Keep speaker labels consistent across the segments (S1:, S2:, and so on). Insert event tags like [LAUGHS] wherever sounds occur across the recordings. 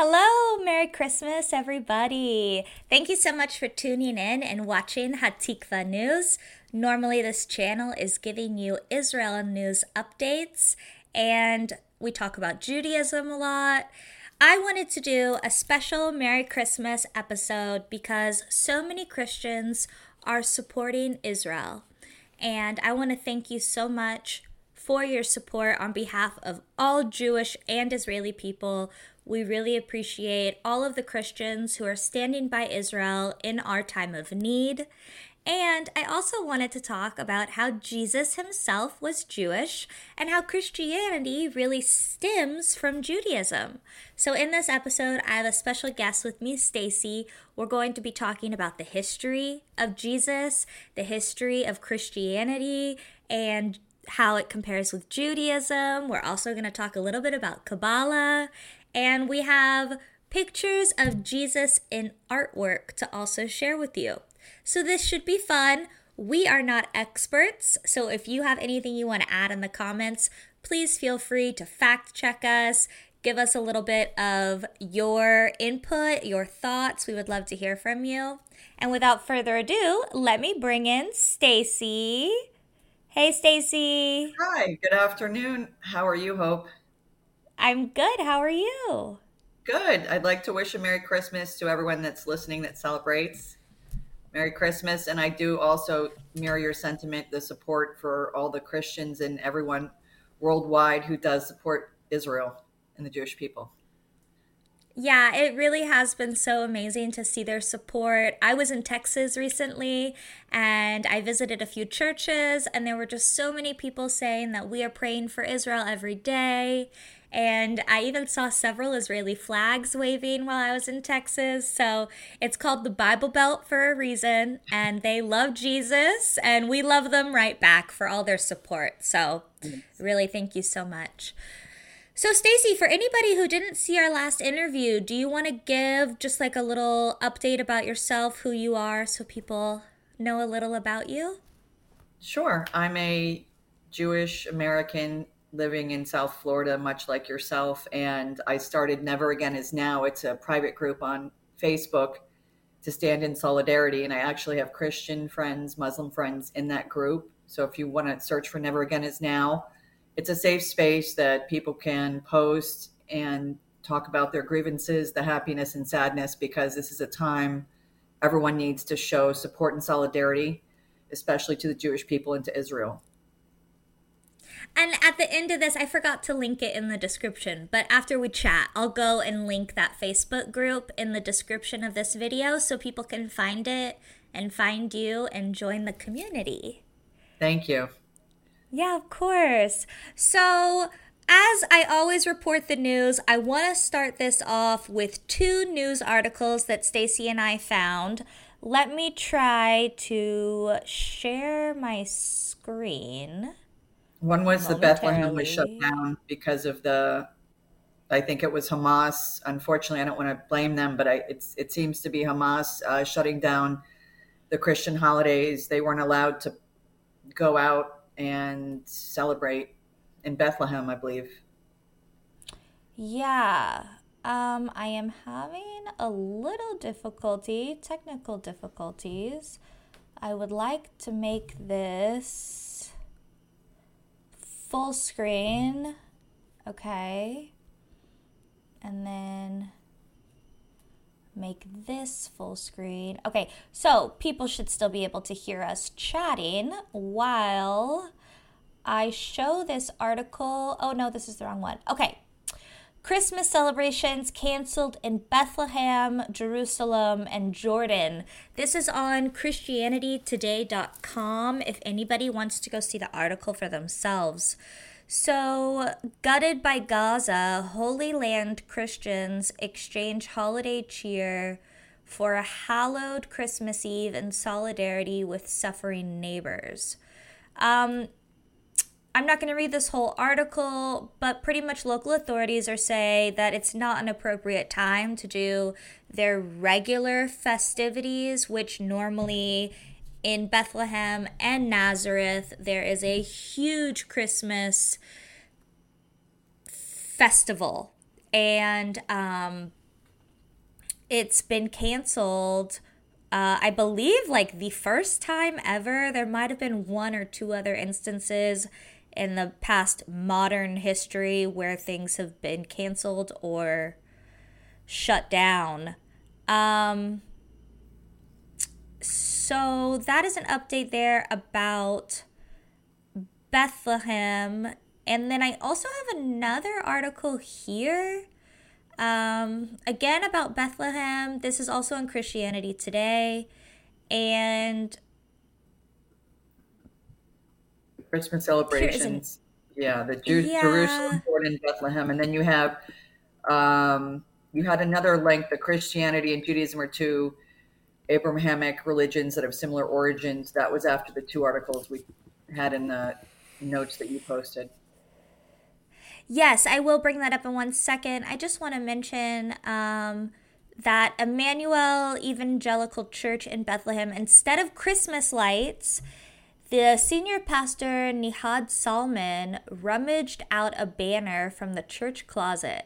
S1: Hello, Merry Christmas, everybody. Thank you so much for tuning in and watching Hatikvah News. Normally, this channel is giving you Israel news updates, and we talk about Judaism a lot. I wanted to do a special Merry Christmas episode because so many Christians are supporting Israel. And I want to thank you so much for your support on behalf of all Jewish and Israeli people we really appreciate all of the Christians who are standing by Israel in our time of need. And I also wanted to talk about how Jesus himself was Jewish and how Christianity really stems from Judaism. So in this episode, I have a special guest with me, Stacy. We're going to be talking about the history of Jesus, the history of Christianity, and how it compares with Judaism. We're also going to talk a little bit about Kabbalah and we have pictures of Jesus in artwork to also share with you. So this should be fun. We are not experts, so if you have anything you want to add in the comments, please feel free to fact check us. Give us a little bit of your input, your thoughts. We would love to hear from you. And without further ado, let me bring in Stacy. Hey Stacy.
S2: Hi, good afternoon. How are you, Hope?
S1: I'm good. How are you?
S2: Good. I'd like to wish a Merry Christmas to everyone that's listening that celebrates. Merry Christmas. And I do also mirror your sentiment, the support for all the Christians and everyone worldwide who does support Israel and the Jewish people.
S1: Yeah, it really has been so amazing to see their support. I was in Texas recently and I visited a few churches, and there were just so many people saying that we are praying for Israel every day and I even saw several Israeli flags waving while I was in Texas. So it's called the Bible Belt for a reason. And they love Jesus, and we love them right back for all their support. So really, thank you so much. So, Stacy, for anybody who didn't see our last interview, do you want to give just like a little update about yourself, who you are, so people know a little about you?
S2: Sure. I'm a Jewish American living in South Florida, much like yourself. And I started Never Again Is Now. It's a private group on Facebook to stand in solidarity. And I actually have Christian friends, Muslim friends in that group. So if you want to search for Never Again Is Now, it's a safe space that people can post and talk about their grievances, the happiness and sadness, because this is a time everyone needs to show support and solidarity, especially to the Jewish people and to Israel.
S1: And at the end of this, I forgot to link it in the description, but after we chat, I'll go and link that Facebook group in the description of this video so people can find it and find you and join the community.
S2: Thank you.
S1: Yeah, of course. So, as I always report the news, I want to start this off with two news articles that Stacy and I found. Let me try to share my screen.
S2: One was the Bethlehem was shut down because of the, I think it was Hamas. Unfortunately, I don't want to blame them, but I, it's it seems to be Hamas uh, shutting down the Christian holidays. They weren't allowed to go out and celebrate in Bethlehem, I believe.
S1: Yeah. Um, I am having a little difficulty, technical difficulties. I would like to make this full screen. Okay. And then make this full screen. Okay, so people should still be able to hear us chatting while I show this article. Oh no, this is the wrong one. Okay. Christmas celebrations canceled in Bethlehem, Jerusalem, and Jordan. This is on ChristianityToday.com if anybody wants to go see the article for themselves. So, gutted by Gaza, Holy Land Christians exchange holiday cheer for a hallowed Christmas Eve in solidarity with suffering neighbors. Um, I'm not going to read this whole article, but pretty much local authorities are saying that it's not an appropriate time to do their regular festivities, which normally in Bethlehem and Nazareth, there is a huge Christmas festival. And um, it's been canceled. Uh, I believe like the first time ever. There might have been one or two other instances in the past modern history where things have been canceled or shut down. Um, so that is an update there about Bethlehem. And then I also have another article here. Um, again, about Bethlehem. This is also in Christianity Today. And
S2: Christmas celebrations. Yeah, the Jew- yeah. Jerusalem born in Bethlehem. And then you have, um, you had another link, the Christianity and Judaism are two Abrahamic religions that have similar origins. That was after the two articles we had in the notes that you posted.
S1: Yes, I will bring that up in one second. I just want to mention um, that Emmanuel Evangelical Church in Bethlehem, instead of Christmas lights, the senior pastor Nihad Salman rummaged out a banner from the church closet.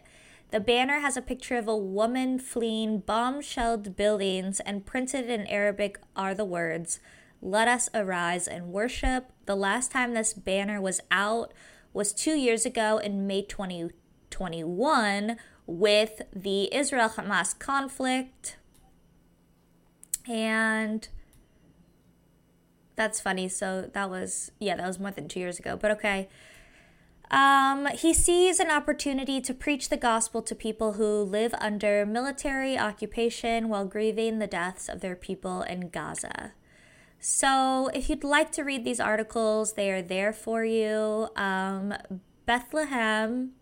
S1: The banner has a picture of a woman fleeing bomb shelled buildings, and printed in Arabic are the words, Let us arise and worship. The last time this banner was out was two years ago in May 2021 with the Israel Hamas conflict. And that's funny. So that was, yeah, that was more than two years ago, but okay. Um, he sees an opportunity to preach the gospel to people who live under military occupation while grieving the deaths of their people in Gaza. So, if you'd like to read these articles, they are there for you. Um, Bethlehem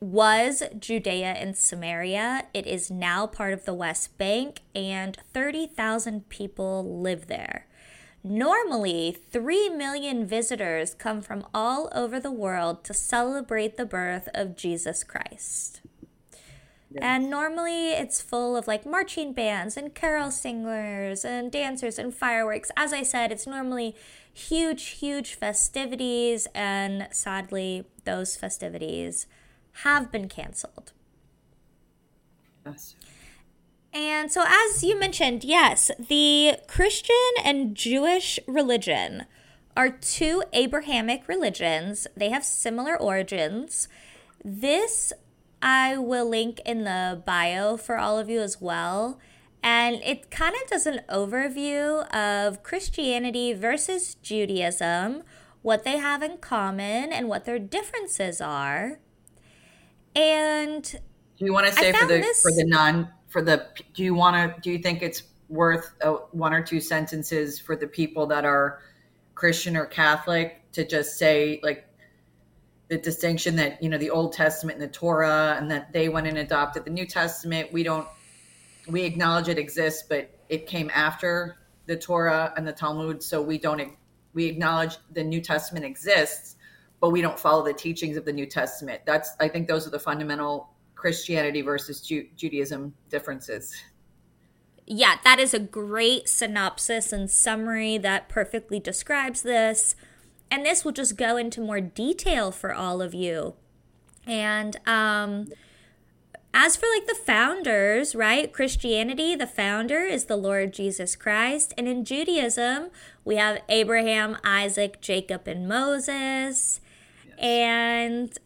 S1: was Judea and Samaria. It is now part of the West Bank, and 30,000 people live there. Normally, 3 million visitors come from all over the world to celebrate the birth of Jesus Christ. And normally it's full of like marching bands and carol singers and dancers and fireworks. As I said, it's normally huge, huge festivities, and sadly, those festivities have been canceled. Yes. And so, as you mentioned, yes, the Christian and Jewish religion are two Abrahamic religions. They have similar origins. This I will link in the bio for all of you as well. And it kind of does an overview of Christianity versus Judaism, what they have in common, and what their differences are. And
S2: you want to say for the this... for the non for the do you want to do you think it's worth a, one or two sentences for the people that are Christian or Catholic to just say like the distinction that you know the Old Testament and the Torah, and that they went and adopted the New Testament. We don't we acknowledge it exists, but it came after the Torah and the Talmud, so we don't we acknowledge the New Testament exists, but we don't follow the teachings of the New Testament. That's I think those are the fundamental Christianity versus Ju- Judaism differences.
S1: Yeah, that is a great synopsis and summary that perfectly describes this and this will just go into more detail for all of you. And um, as for like the founders, right? Christianity, the founder is the Lord Jesus Christ. And in Judaism, we have Abraham, Isaac, Jacob, and Moses. Yes. And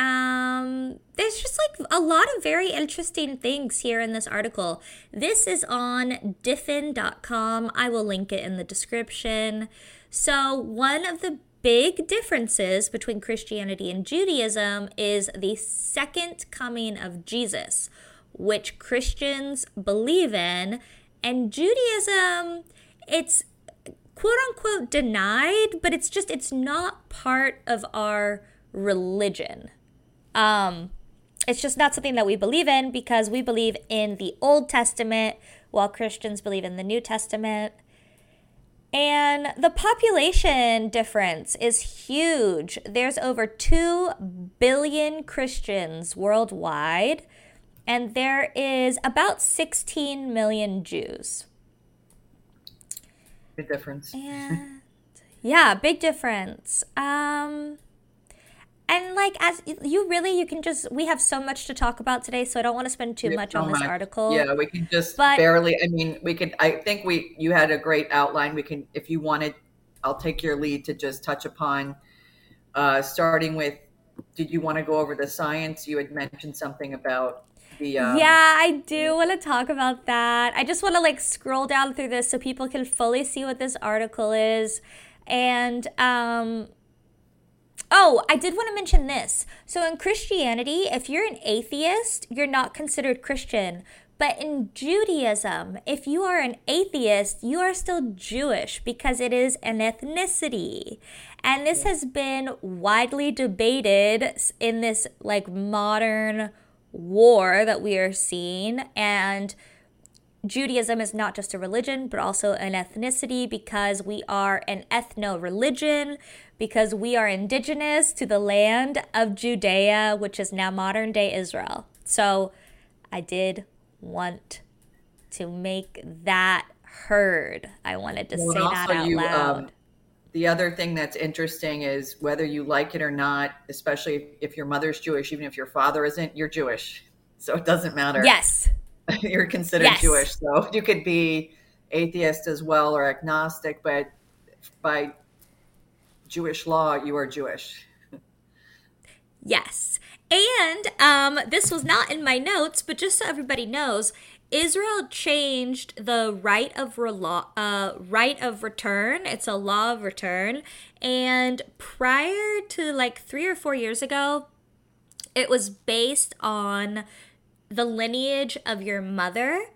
S1: um, there's just like a lot of very interesting things here in this article. This is on diffen.com. I will link it in the description. So, one of the big differences between Christianity and Judaism is the second coming of Jesus, which Christians believe in, and Judaism, it's quote unquote denied, but it's just it's not part of our religion. Um it's just not something that we believe in because we believe in the Old Testament while Christians believe in the New Testament. And the population difference is huge. There's over 2 billion Christians worldwide, and there is about 16 million Jews.
S2: Big difference.
S1: And yeah, big difference. Um, and like as you really you can just we have so much to talk about today so i don't want to spend too much
S2: so
S1: on this
S2: much.
S1: article
S2: Yeah, we can just
S1: But-
S2: barely. I mean, we could. I think we. You had a great outline. We can, if you wanted, I'll take your lead to just touch upon, uh, starting with. Did you want to go over the science? You had mentioned something about the. Um,
S1: yeah i do want to talk about that i just want to like scroll down through this so people can fully see what this article is and um Oh, I did want to mention this. So, in Christianity, if you're an atheist, you're not considered Christian. But in Judaism, if you are an atheist, you are still Jewish because it is an ethnicity. And this has been widely debated in this like modern war that we are seeing. And Judaism is not just a religion, but also an ethnicity because we are an ethno religion, because we are indigenous to the land of Judea, which is now modern day Israel. So I did want to make that heard. I wanted to
S2: Well,
S1: say that out
S2: you,
S1: loud.
S2: um, the other thing that's interesting is whether you like it or not, especially if, if your mother's Jewish, even if your father isn't, you're Jewish. So it doesn't matter.
S1: yes. [LAUGHS]
S2: you're considered
S1: Yes.
S2: Jewish. So you could be atheist as well or agnostic, but by Jewish law, you are Jewish.
S1: Yes. And um, this was not in my notes, but just so everybody knows, Israel changed the right of uh, right of return. It's a law of return, and prior to like three or four years ago, it was based on the lineage of your mother.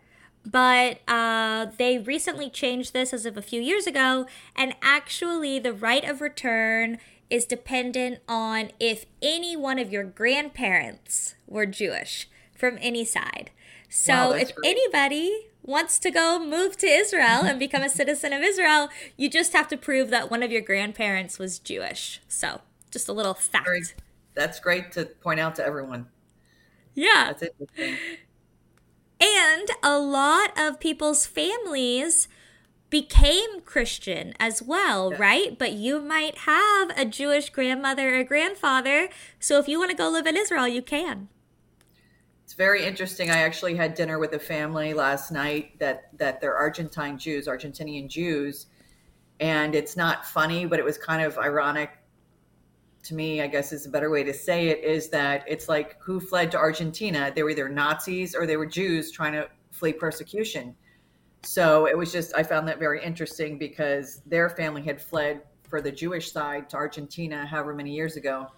S1: But uh, they recently changed this as of a few years ago, and actually, the right of return is dependent on if any one of your grandparents were Jewish from any side. So,
S2: Wow,
S1: if
S2: great.
S1: anybody wants to go move to Israel and become a citizen of Israel, you just have to prove that one of your grandparents was Jewish. So, just a little fact.
S2: That's great to point out to everyone.
S1: Yeah.
S2: That's interesting.
S1: And a lot of people's families became Christian as well,
S2: Yeah.
S1: right? But you might have a Jewish grandmother or grandfather. So if you want to go live in Israel, you can.
S2: It's very interesting. I actually had dinner with a family last night that that they're Argentine Jews, Argentinian Jews, and it's not funny, but it was kind of ironic to me. I guess is a better way to say it. Is that it's like who fled to Argentina? They were either Nazis or they were Jews trying to flee persecution. So it was just I found that very interesting because their family had fled for the Jewish side to Argentina however many years ago.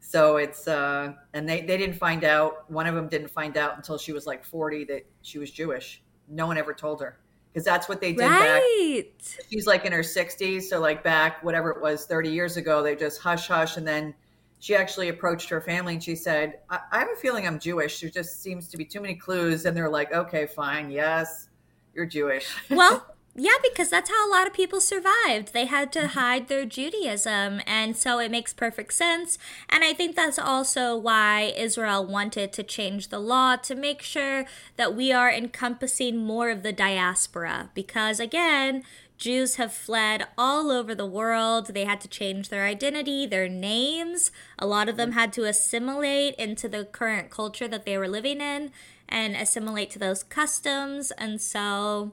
S2: So it's uh and they they didn't find out one of them didn't find out until she was like 40 that she was Jewish. No one ever told her because that's what they did back
S1: Right.
S2: she's like in her 60s so like back whatever it was 30 years ago they just hush hush and then she actually approached her family and she said I, I have a feeling i'm jewish. There just seems to be too many clues and they're like okay fine. Yes you're jewish.
S1: Well, yeah, because that's how a lot of people survived. They had to mm-hmm. hide their Judaism, and so it makes perfect sense. And I think that's also why Israel wanted to change the law to make sure that we are encompassing more of the diaspora. Because again, Jews have fled all over the world. They had to change their identity, their names. A lot of them mm-hmm. had to assimilate into the current culture that they were living in and assimilate to those customs. And so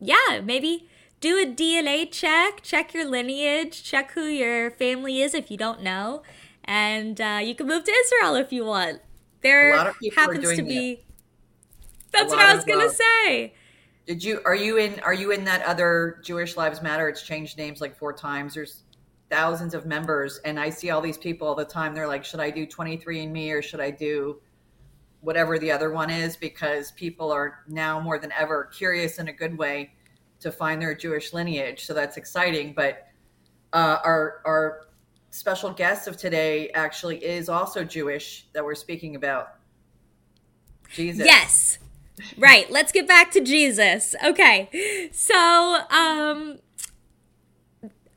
S1: yeah, maybe do a DNA check, check your lineage, check who your family is if you don't know, and uh, you can move to Israel if you want. There
S2: A lot of people are
S1: happens to be. That's what I was gonna
S2: uh,
S1: say.
S2: did you are you in are you in that other jewish lives matter it's changed names like four times there's thousands of members and i see all these people all the time they're like should i do 23andMe or should i do whatever the other one is because people are now more than ever curious in a good way to find their Jewish lineage. So that's exciting. But uh, our our special guest of today actually is also Jewish that we're speaking about. Jesus.
S1: Yes. Right. Let's get back to Jesus. Okay. So, um,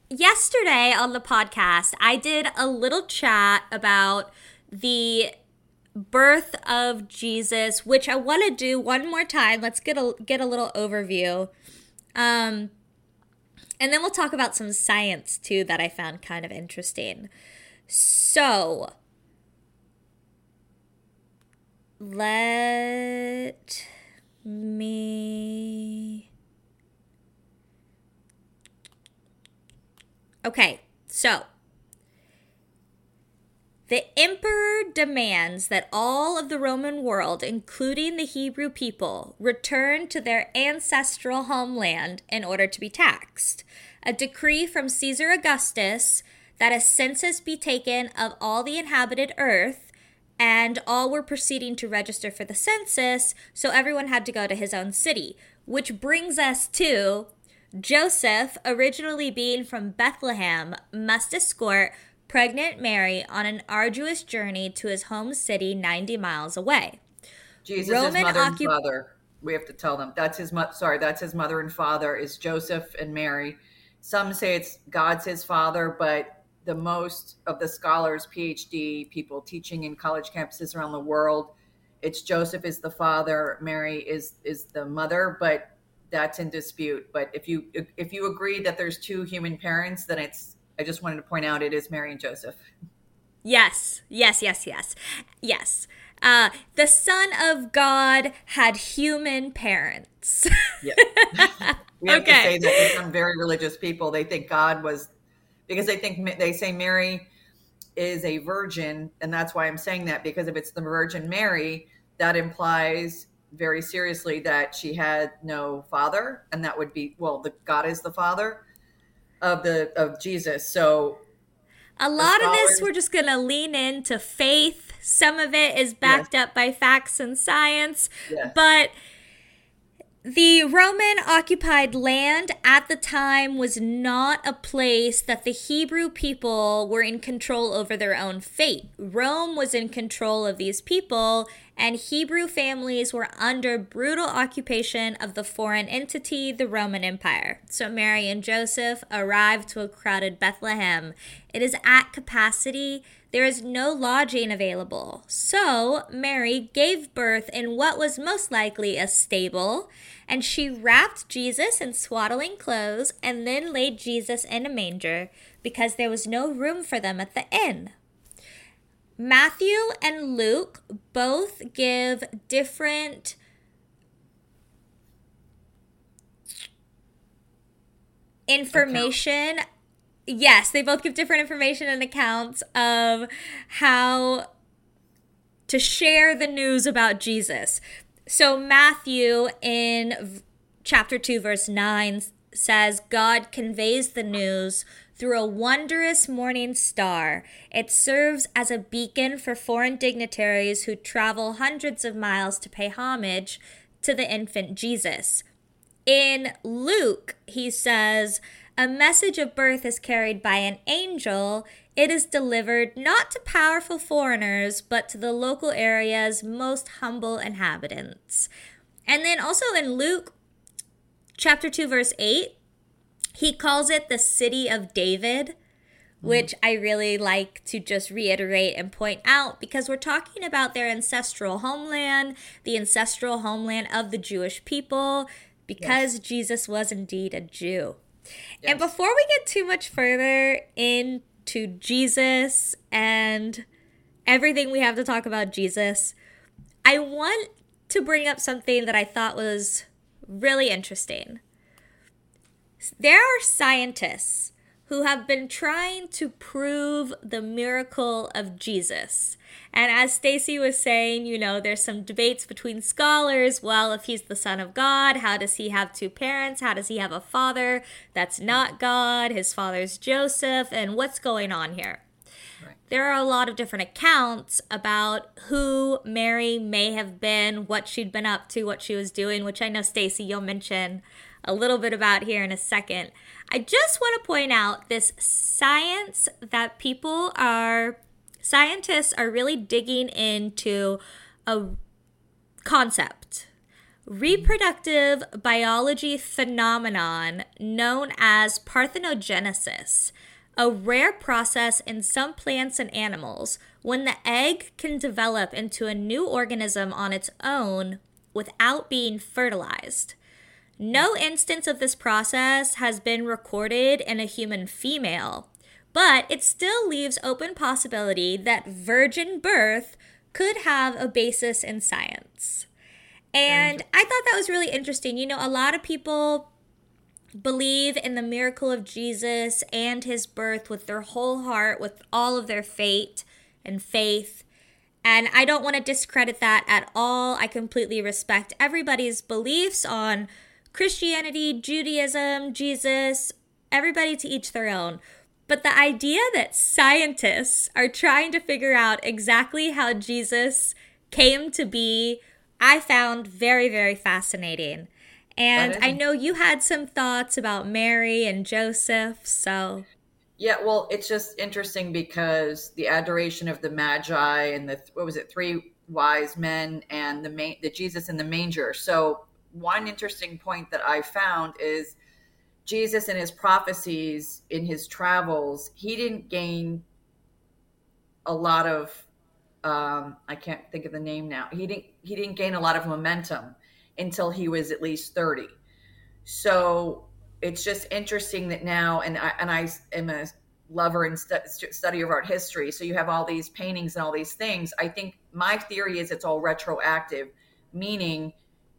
S1: yesterday on the podcast, I did a little chat about the birth of Jesus, which I want to do one more time. Let's get a get a little overview. Um, and then we'll talk about some science too that I found kind of interesting. So, let me. Okay, so the emperor demands that all of the Roman world, including the Hebrew people, return to their ancestral homeland in order to be taxed. A decree from Caesar Augustus that a census be taken of all the inhabited earth, and all were proceeding to register for the census, so everyone had to go to his own city. Which brings us to Joseph, originally being from Bethlehem, must escort pregnant Mary on an arduous journey to his home city 90 miles away.
S2: Jesus' Roman mother occup- and father. We have to tell them that's his mo- sorry, that's his mother and father is Joseph and Mary. Some say it's God's his father, but the most of the scholars, PhD people teaching in college campuses around the world, it's Joseph is the father, Mary is is the mother, but that's in dispute. But if you if you agree that there's two human parents, then it's I just wanted to point out it is Mary and Joseph.
S1: Yes, yes, yes, yes, yes. Uh, the Son of God had human parents. [LAUGHS]
S2: yeah. we have okay. to say that some very religious people they think God was because they think they say Mary is a virgin, and that's why I'm saying that because if it's the Virgin Mary, that implies very seriously that she had no father, and that would be well, the God is the father of the of Jesus. So
S1: a lot scholars, of this we're just going to lean into faith. Some of it is backed yes. up by facts and science, yes. but the Roman occupied land at the time was not a place that the Hebrew people were in control over their own fate. Rome was in control of these people, and Hebrew families were under brutal occupation of the foreign entity, the Roman Empire. So Mary and Joseph arrived to a crowded Bethlehem. It is at capacity. There is no lodging available. So Mary gave birth in what was most likely a stable, and she wrapped Jesus in swaddling clothes and then laid Jesus in a manger because there was no room for them at the inn. Matthew and Luke both give different information. Account. Yes, they both give different information and accounts of how to share the news about Jesus. So, Matthew in chapter 2, verse 9 says, God conveys the news through a wondrous morning star. It serves as a beacon for foreign dignitaries who travel hundreds of miles to pay homage to the infant Jesus. In Luke, he says, a message of birth is carried by an angel. It is delivered not to powerful foreigners, but to the local area's most humble inhabitants. And then also in Luke chapter 2, verse 8, he calls it the city of David, which I really like to just reiterate and point out because we're talking about their ancestral homeland, the ancestral homeland of the Jewish people, because yes. Jesus was indeed a Jew. Yes. And before we get too much further into Jesus and everything we have to talk about Jesus, I want to bring up something that I thought was really interesting. There are scientists who have been trying to prove the miracle of Jesus. And as Stacy was saying, you know, there's some debates between scholars. Well, if he's the son of God, how does he have two parents? How does he have a father that's not God? His father's Joseph, and what's going on here? There are a lot of different accounts about who Mary may have been, what she'd been up to, what she was doing, which I know Stacy you'll mention a little bit about here in a second. I just want to point out this science that people are, scientists are really digging into a concept. Reproductive biology phenomenon known as parthenogenesis, a rare process in some plants and animals when the egg can develop into a new organism on its own without being fertilized. No instance of this process has been recorded in a human female, but it still leaves open possibility that virgin birth could have a basis in science. And I thought that was really interesting. You know, a lot of people believe in the miracle of Jesus and his birth with their whole heart, with all of their fate and faith. And I don't want to discredit that at all. I completely respect everybody's beliefs on Christianity, Judaism, Jesus, everybody to each their own. But the idea that scientists are trying to figure out exactly how Jesus came to be, I found very, very fascinating. And I know you had some thoughts about Mary and Joseph, so.
S2: Yeah, well, it's just interesting because the adoration of the Magi and the what was it, three wise men and the main the Jesus in the manger. So one interesting point that I found is Jesus in his prophecies in his travels, he didn't gain a lot of um, I can't think of the name now. He didn't he didn't gain a lot of momentum until he was at least 30. So it's just interesting that now, and I, and I am a lover and stu- study of art history. So you have all these paintings and all these things. I think my theory is it's all retroactive, meaning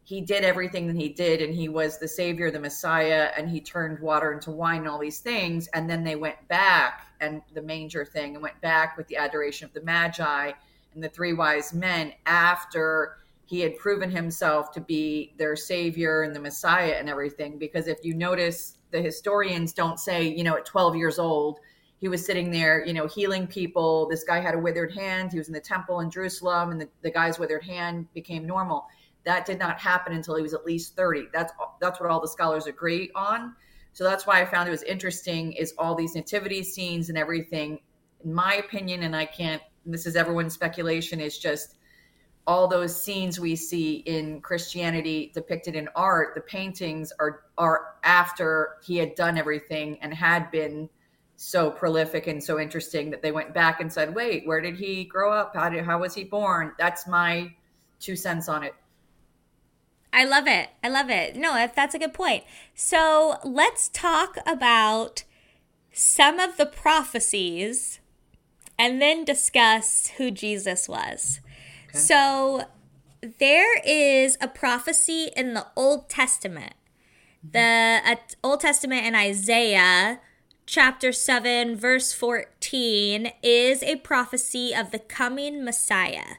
S2: he did everything that he did and he was the savior, the messiah, and he turned water into wine and all these things. And then they went back and the manger thing and went back with the adoration of the magi and the three wise men after he had proven himself to be their savior and the messiah and everything. Because if you notice the historians don't say you know at 12 years old he was sitting there you know healing people. This guy had a withered hand. He was in the temple in jerusalem and the, the guy's withered hand became normal that did not happen until he was at least 30 that's that's what all the scholars agree on so that's why i found it was interesting is all these nativity scenes and everything in my opinion and i can't this is everyone's speculation is just all those scenes we see in Christianity depicted in art, the paintings are are after he had done everything and had been so prolific and so interesting that they went back and said, "Wait, where did he grow up? How did how was he born?" That's my two cents on it.
S1: I love it. I love it. No, that's a good point. So let's talk about some of the prophecies and then discuss who Jesus was. So there is a prophecy in the Old Testament. The uh, Old Testament in Isaiah chapter 7 verse 14 is a prophecy of the coming Messiah.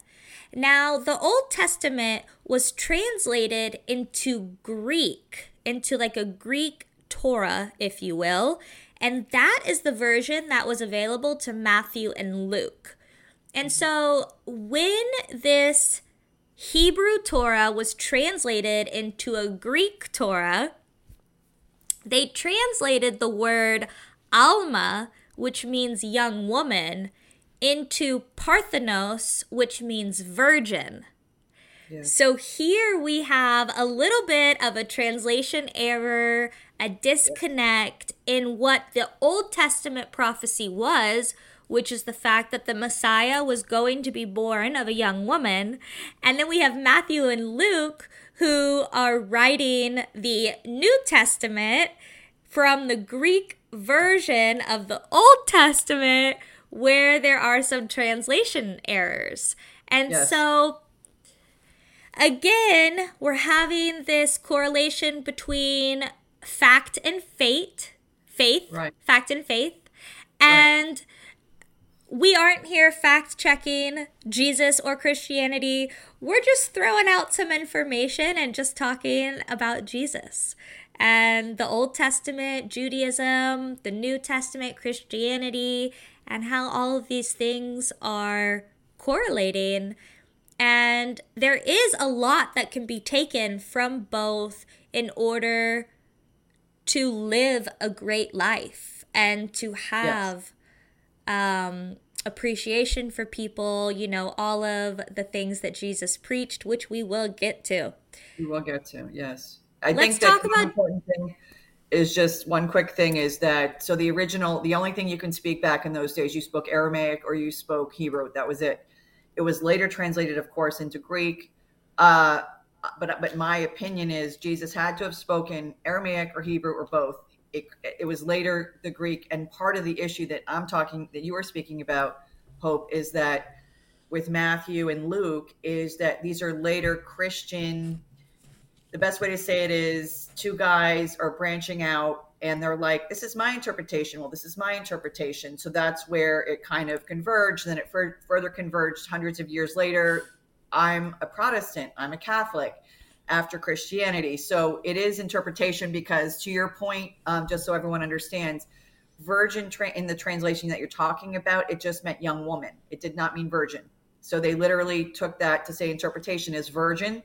S1: Now, the Old Testament was translated into Greek, into like a Greek Torah, if you will, and that is the version that was available to Matthew and Luke. And so when this Hebrew Torah was translated into a Greek Torah, they translated the word Alma, which means young woman, into Parthenos, which means virgin. So here we have a little bit of a translation error, a disconnect in what the Old Testament prophecy was, which is the fact that the Messiah was going to be born of a young woman. And then we have Matthew and Luke who are writing the New Testament from the Greek version of the Old Testament where there are some translation errors. And yes. so again, we're having this correlation between fact and fate, faith, right. fact and faith. And right we aren't here fact checking Jesus or Christianity. We're just throwing out some information and just talking about Jesus and the Old Testament, Judaism, the New Testament, Christianity, and how all of these things are correlating. And there is a lot that can be taken from both in order to live a great life and to have yes. um, appreciation for people, you know, all of the things that Jesus preached, which we will get to.
S2: We will get to, yes. I Let's think that the about- important thing is just one quick thing is that so the original the only thing you can speak back in those days you spoke Aramaic or you spoke Hebrew that was it. It was later translated, of course, into Greek. Uh, but but my opinion is Jesus had to have spoken Aramaic or Hebrew or both it, it was later the Greek. And part of the issue that I'm talking, that you are speaking about, Hope, is that with Matthew and Luke, is that these are later Christian. The best way to say it is two guys are branching out and they're like, this is my interpretation. Well, this is my interpretation. So that's where it kind of converged. Then it further converged hundreds of years later. I'm a Protestant, I'm a Catholic after Christianity. So it is interpretation because, to your point, um, just so everyone understands, virgin tra- in the translation that you're talking about, it just meant young woman. It did not mean virgin. So they literally took that to say interpretation is virgin.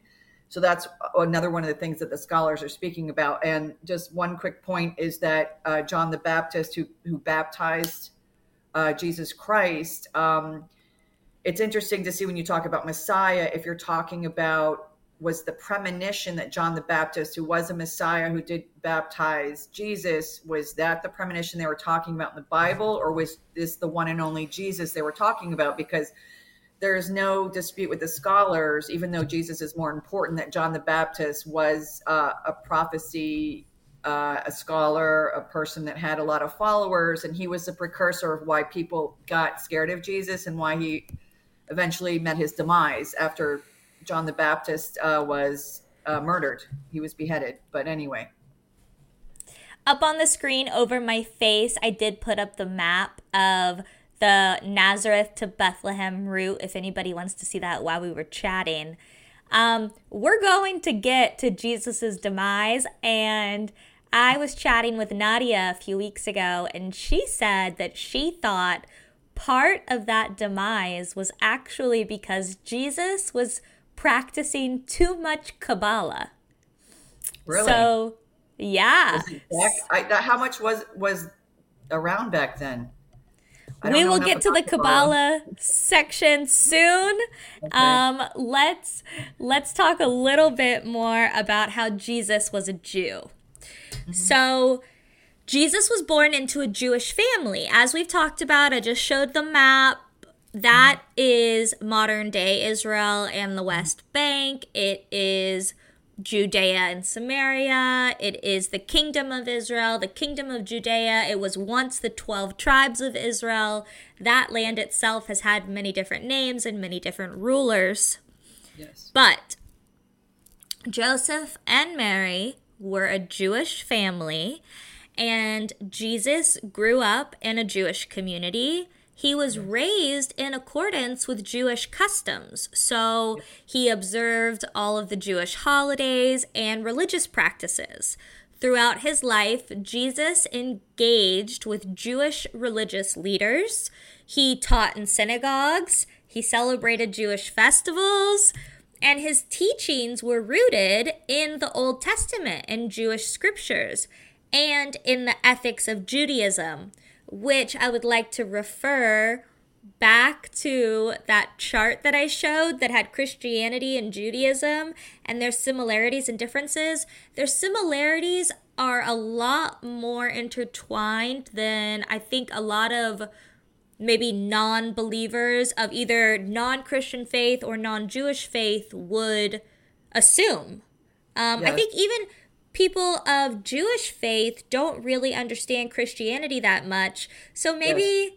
S2: So that's another one of the things that the scholars are speaking about. And just one quick point is that uh, John the Baptist, who who baptized uh, Jesus Christ, um, it's interesting to see when you talk about Messiah if you're talking about was the premonition that John the Baptist, who was a Messiah who did baptize Jesus, was that the premonition they were talking about in the Bible, or was this the one and only Jesus they were talking about? Because there's no dispute with the scholars, even though Jesus is more important, that John the Baptist was uh, a prophecy, uh, a scholar, a person that had a lot of followers, and he was the precursor of why people got scared of Jesus and why he eventually met his demise after John the Baptist uh, was uh, murdered. He was beheaded. But anyway.
S1: Up on the screen over my face, I did put up the map of the Nazareth to Bethlehem route if anybody wants to see that while we were chatting. Um, we're going to get to Jesus's demise, and I was chatting with Nadia a few weeks ago, and she said that she thought part of that demise was actually because Jesus was practicing too much Kabbalah.
S2: Really?
S1: So, yeah.
S2: I, how much was was around back then?
S1: We will get to the Kabbalah, section soon. Okay. Um, let's let's talk a little bit more about how Jesus was a Jew. Mm-hmm. So, Jesus was born into a Jewish family. As we've talked about, I just showed the map that is modern day Israel and the West Bank. It is Judea and Samaria. It is the kingdom of Israel, the kingdom of Judea. It was once the 12 tribes of Israel. That land itself has had many different names and many different rulers.
S2: Yes.
S1: But Joseph and Mary were a Jewish family, and Jesus grew up in a Jewish community he was raised in accordance with Jewish customs. So he observed all of the Jewish holidays and religious practices. Throughout his life, Jesus engaged with Jewish religious leaders. He taught in synagogues, he celebrated Jewish festivals, and his teachings were rooted in the Old Testament and Jewish scriptures and in the ethics of Judaism which I would like to refer back to that chart that I showed that had Christianity and Judaism and their similarities and differences. Their similarities are a lot more intertwined than I think a lot of maybe non believers of either non Christian faith or non Jewish faith would assume. Um, yes. I think even people of Jewish faith don't really understand Christianity that much. So maybe yes.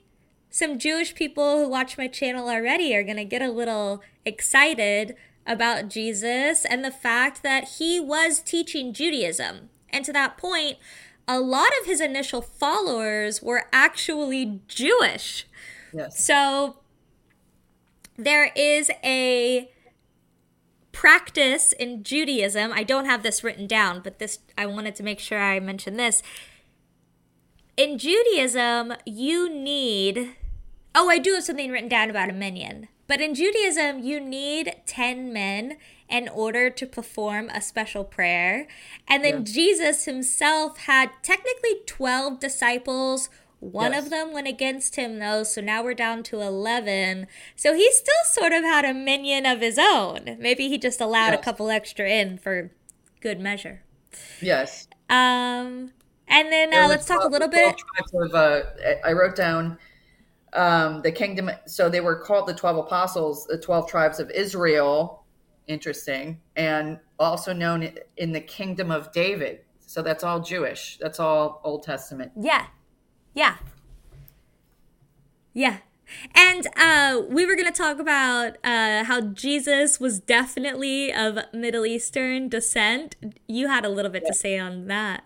S1: some Jewish people who watch my channel already are going to get a little excited about Jesus and the fact that he was teaching Judaism. And to that point, a lot of his initial followers were actually Jewish.
S2: Yes.
S1: So there is a practice in Judaism, I don't have this written down, but this I wanted to make sure I mention this. In Judaism, you need Oh, I do have something written down about a minyan. But in Judaism, you need 10 men in order to perform a special prayer. And then yeah. Jesus himself had technically 12 disciples one yes. of them went against him, though, so now we're down to 11. So he still sort of had a minyan of his own. Maybe he just allowed yes. a couple extra in for good measure.
S2: Yes.
S1: Um, and then uh, let's 12, talk a little bit.
S2: Of, uh, I wrote down um, the kingdom. So they were called the 12 apostles, the 12 tribes of Israel. Interesting. And also known in the kingdom of David. So that's all Jewish. That's all Old Testament.
S1: Yeah. Yeah. Yeah. And uh, we were going to talk about uh, how Jesus was definitely of Middle Eastern descent. You had a little bit yeah. to say on that.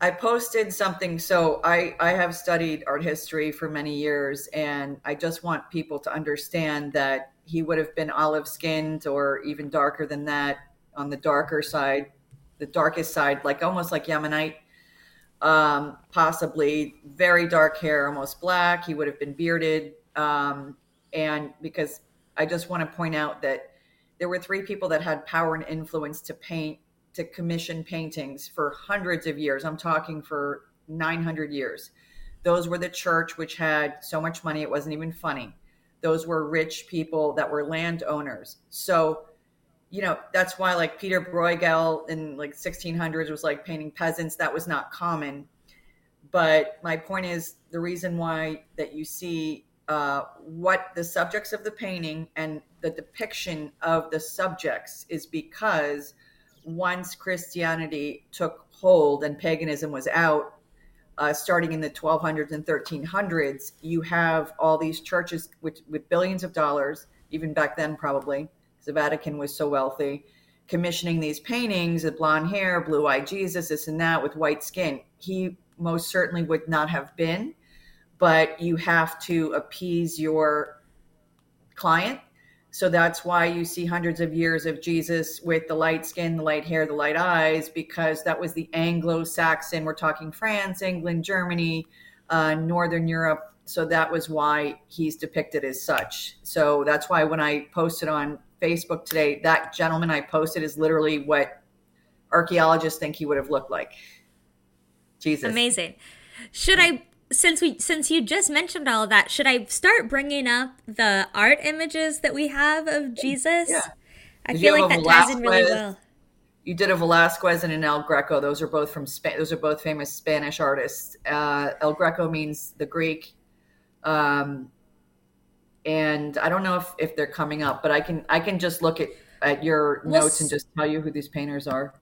S2: I posted something. So I, I have studied art history for many years, and I just want people to understand that he would have been olive skinned or even darker than that on the darker side, the darkest side, like almost like Yemenite, um, possibly very dark hair, almost black. He would have been bearded. Um, and because I just want to point out that there were three people that had power and influence to paint to commission paintings for hundreds of years. I'm talking for 900 years. Those were the church, which had so much money, it wasn't even funny. Those were rich people that were landowners. So, you know, that's why like Peter Bruegel in like 1600s was like painting peasants. That was not common. But my point is the reason why that you see uh, what the subjects of the painting and the depiction of the subjects is because once Christianity took hold and paganism was out, uh, starting in the 1200s and 1300s, you have all these churches with, with billions of dollars, even back then, probably, the Vatican was so wealthy, commissioning these paintings of blonde hair, blue eyed Jesus, this and that, with white skin. He most certainly would not have been, but you have to appease your client so that's why you see hundreds of years of Jesus with the light skin, the light hair, the light eyes, because that was the Anglo Saxon. We're talking France, England, Germany, uh, Northern Europe. So that was why he's depicted as such. So that's why when I posted on Facebook today, that gentleman I posted is literally what archaeologists think he would have looked like. Jesus.
S1: Amazing. Should I since we since you just mentioned all of that, should I start bringing up the art images that we have of Jesus?
S2: Yeah.
S1: I feel like that ties in really well.
S2: You did a Velasquez and an El Greco. Those are both from Spain. Those are both famous Spanish artists. Uh, El Greco means the Greek. Um, and I don't know if, if they're coming up, but I can I can just look at, at your well, notes and just tell you who these painters are.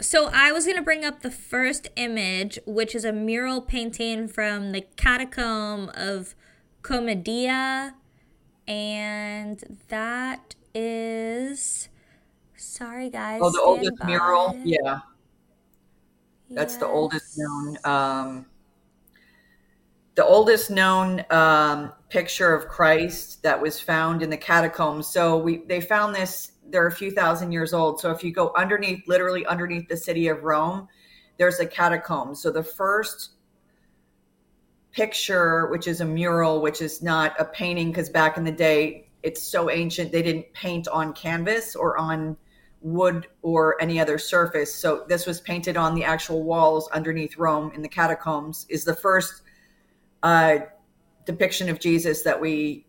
S1: So I was going to bring up the first image, which is a mural painting from the catacomb of Commodilla. And that is. Sorry, guys.
S2: Oh, the oldest by. mural? Yeah. That's yes. the oldest known. Um, the oldest known um, picture of Christ that was found in the catacombs. So we they found this they're a few thousand years old. So if you go underneath, literally underneath the city of Rome, there's a catacomb. So the first picture, which is a mural, which is not a painting, because back in the day, it's so ancient, they didn't paint on canvas or on wood or any other surface. So this was painted on the actual walls underneath Rome in the catacombs, is the first uh, depiction of Jesus that we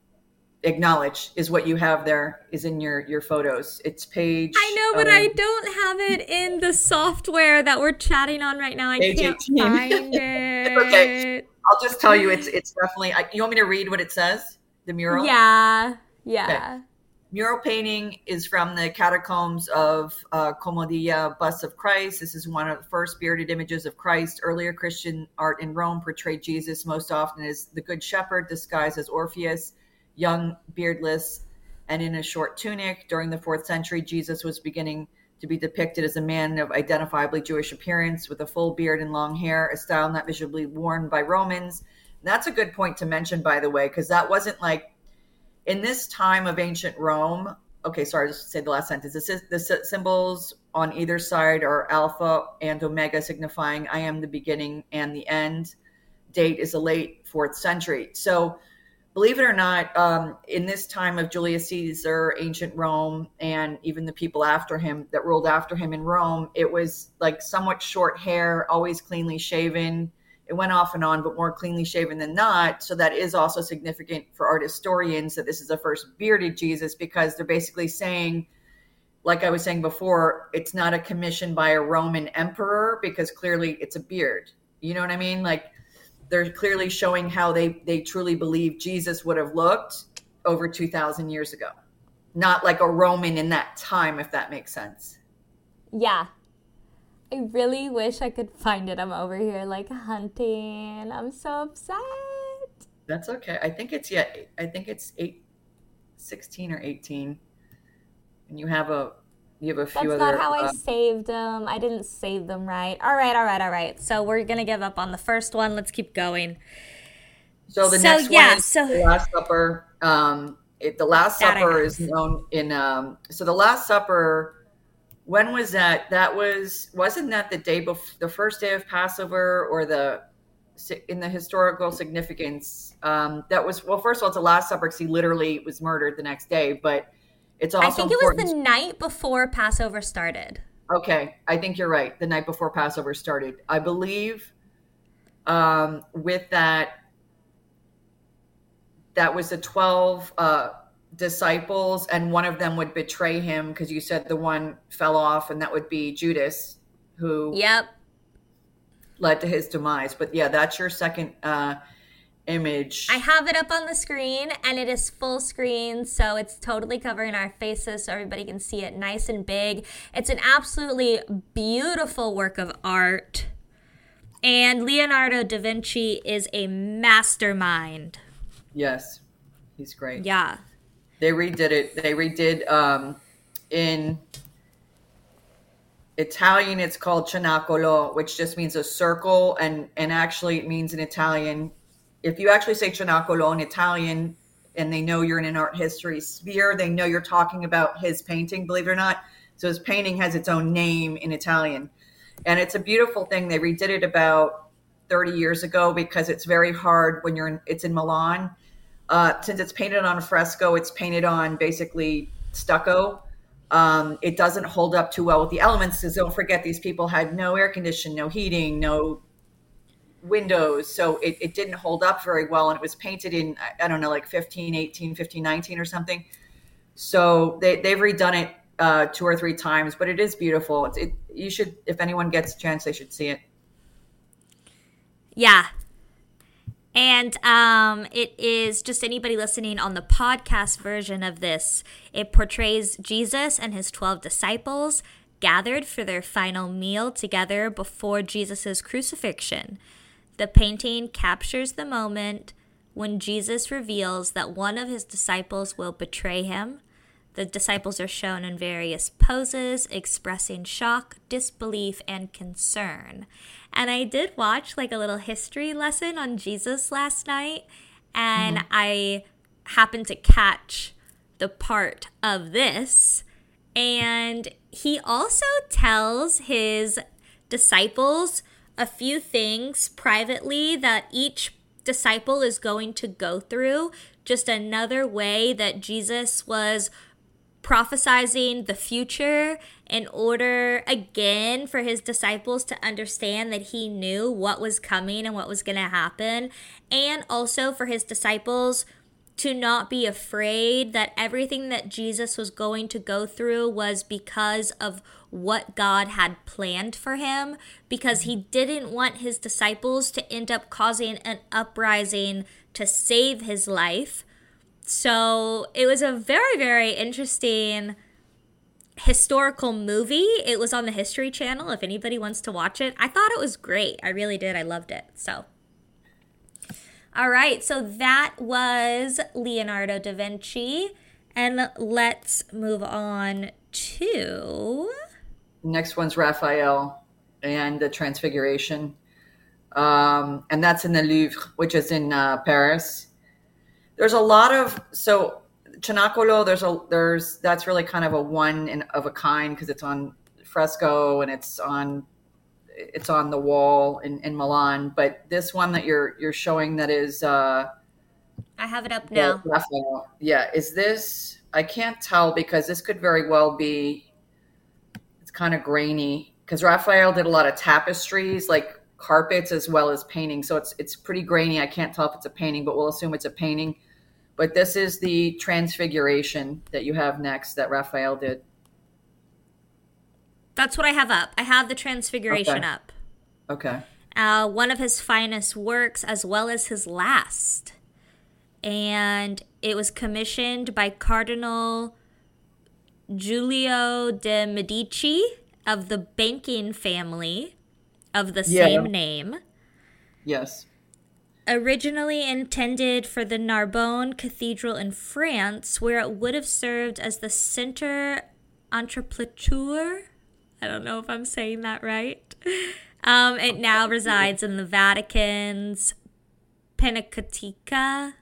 S2: acknowledge is what you have there is in your your photos. It's page
S1: i know but um, i don't have it in the software that we're chatting on right now. I can't 18. find [LAUGHS] it okay.
S2: i'll just tell you it's it's definitely you want me to read what it says? The mural?
S1: Yeah yeah. Okay.
S2: Mural painting is from the catacombs of uh, Commodilla bust of christ this is one of the first bearded images of christ earlier christian art in rome portrayed jesus most often as the good shepherd disguised as orpheus young, beardless, and in a short tunic. During the fourth century, Jesus was beginning to be depicted as a man of identifiably Jewish appearance with a full beard and long hair, a style not visibly worn by Romans. And that's a good point to mention, by the way, because that wasn't like in this time of ancient Rome. Okay, sorry, just say the last sentence. The, the symbols on either side are alpha and omega, signifying I am the beginning and the end. Date is a late fourth century. So believe it or not, um, in this time of Julius Caesar, ancient Rome, and even the people after him that ruled after him in Rome, it was like somewhat short hair, always cleanly shaven. It went off and on, but more cleanly shaven than not. So that is also significant for art historians that this is the first bearded Jesus because they're basically saying, like I was saying before, it's not a commission by a Roman emperor because clearly it's a beard. You know what I mean? Like they're clearly showing how they they truly believe Jesus would have looked over 2000 years ago. Not like a Roman in that time if that makes sense.
S1: Yeah. I really wish I could find it. I'm over here like hunting. I'm so upset.
S2: That's okay. I think it's yeah. I think it's eight, 16 or eighteen, and you have a you have a few
S1: That's
S2: other.
S1: not how I
S2: uh,
S1: saved them. I didn't save them right. All right, all right, all right. So we're gonna give up on the first one. Let's keep going.
S2: so the
S1: so,
S2: next
S1: yeah,
S2: one is
S1: so-
S2: the Last Supper. Um, it, the Last
S1: That
S2: Supper is known in. Um, so the Last Supper. When was that? That was wasn't that the day before the first day of Passover or the in the historical significance? Um, that was well. First of all, it's the Last Supper because he literally was murdered the next day, but. It's also
S1: I think it was the night before Passover started.
S2: Okay, I think you're right. The night before Passover started, I believe. Um, with that, that was the twelve uh, disciples, and one of them would betray him because you said the one fell off, and that would be Judas, who
S1: Yep.
S2: led to his demise. But yeah, that's your second uh, image.
S1: I have it up on the screen and it is full screen, so it's totally covering our faces so everybody can see it nice and big. It's an absolutely beautiful work of art. And Leonardo da Vinci is a mastermind.
S2: yes, he's great.
S1: Yeah.
S2: They redid it. They redid um, in Italian. It's called cenacolo, which just means a circle, and and actually it means in Italian. If you actually say cenacolo in Italian, and they know you're in an art history sphere, they know you're talking about his painting. Believe it or not, so his painting has its own name in Italian, and it's a beautiful thing. They redid it about 30 years ago because it's very hard when you're in. It's in Milan uh, since it's painted on a fresco, it's painted on basically stucco. Um, it doesn't hold up too well with the elements because don't forget these people had no air conditioning, no heating, no windows. So it, it didn't hold up very well. And it was painted in, I- don't know, like 15, 18, 15, 19 or something. So they, they've redone it uh, two or three times, but it is beautiful. It, you should, if anyone gets a chance, they should see it.
S1: Yeah. And um, it is just anybody listening on the podcast version of this. It portrays Jesus and his 12 disciples gathered for their final meal together before Jesus' crucifixion. The painting captures the moment when Jesus reveals that one of his disciples will betray him. The disciples are shown in various poses, expressing shock, disbelief, and concern. And I did watch like a little history lesson on Jesus last night, and mm-hmm. I happened to catch the part of this. And he also tells his disciples a few things privately that each disciple is going to go through. Just another way that Jesus was prophesizing the future in order again for his disciples to understand that he knew what was coming and what was going to happen and also for his disciples to not be afraid that everything that Jesus was going to go through was because of what God had planned for him, because he didn't want his disciples to end up causing an uprising to save his life. So it was a very, very interesting historical movie. It was on the History Channel if anybody wants to watch it. I thought it was great. I really did. I loved it. So. All right, so that was Leonardo da Vinci. And let's move on to.
S2: Next one's Raphael and the Transfiguration. Um, and that's in the Louvre, which is in uh, Paris. There's a lot of so Cenacolo. There's a there's that's really kind of a one in, of a kind because it's on fresco and it's on it's on the wall in, in Milan. But this one that you're you're showing that is uh,
S1: I have it up now.
S2: Raphael. Yeah, is this? I can't tell because this could very well be. It's kind of grainy because Raphael did a lot of tapestries, like carpets, as well as painting. So it's it's pretty grainy. I can't tell if it's a painting, but we'll assume it's a painting. But this is the Transfiguration that you have next that Raphael did.
S1: That's what I have up. I have the Transfiguration
S2: Okay.
S1: up.
S2: Okay.
S1: uh, one of his finest works as well as his last. And it was commissioned by Cardinal Giulio de' Medici of the banking family of the
S2: Yeah.
S1: same name.
S2: Yes.
S1: Originally intended for the Narbonne Cathedral in France, where it would have served as the center entreplature. I don't know if I'm saying that right. Um, it now resides in the Vatican's Pinacoteca.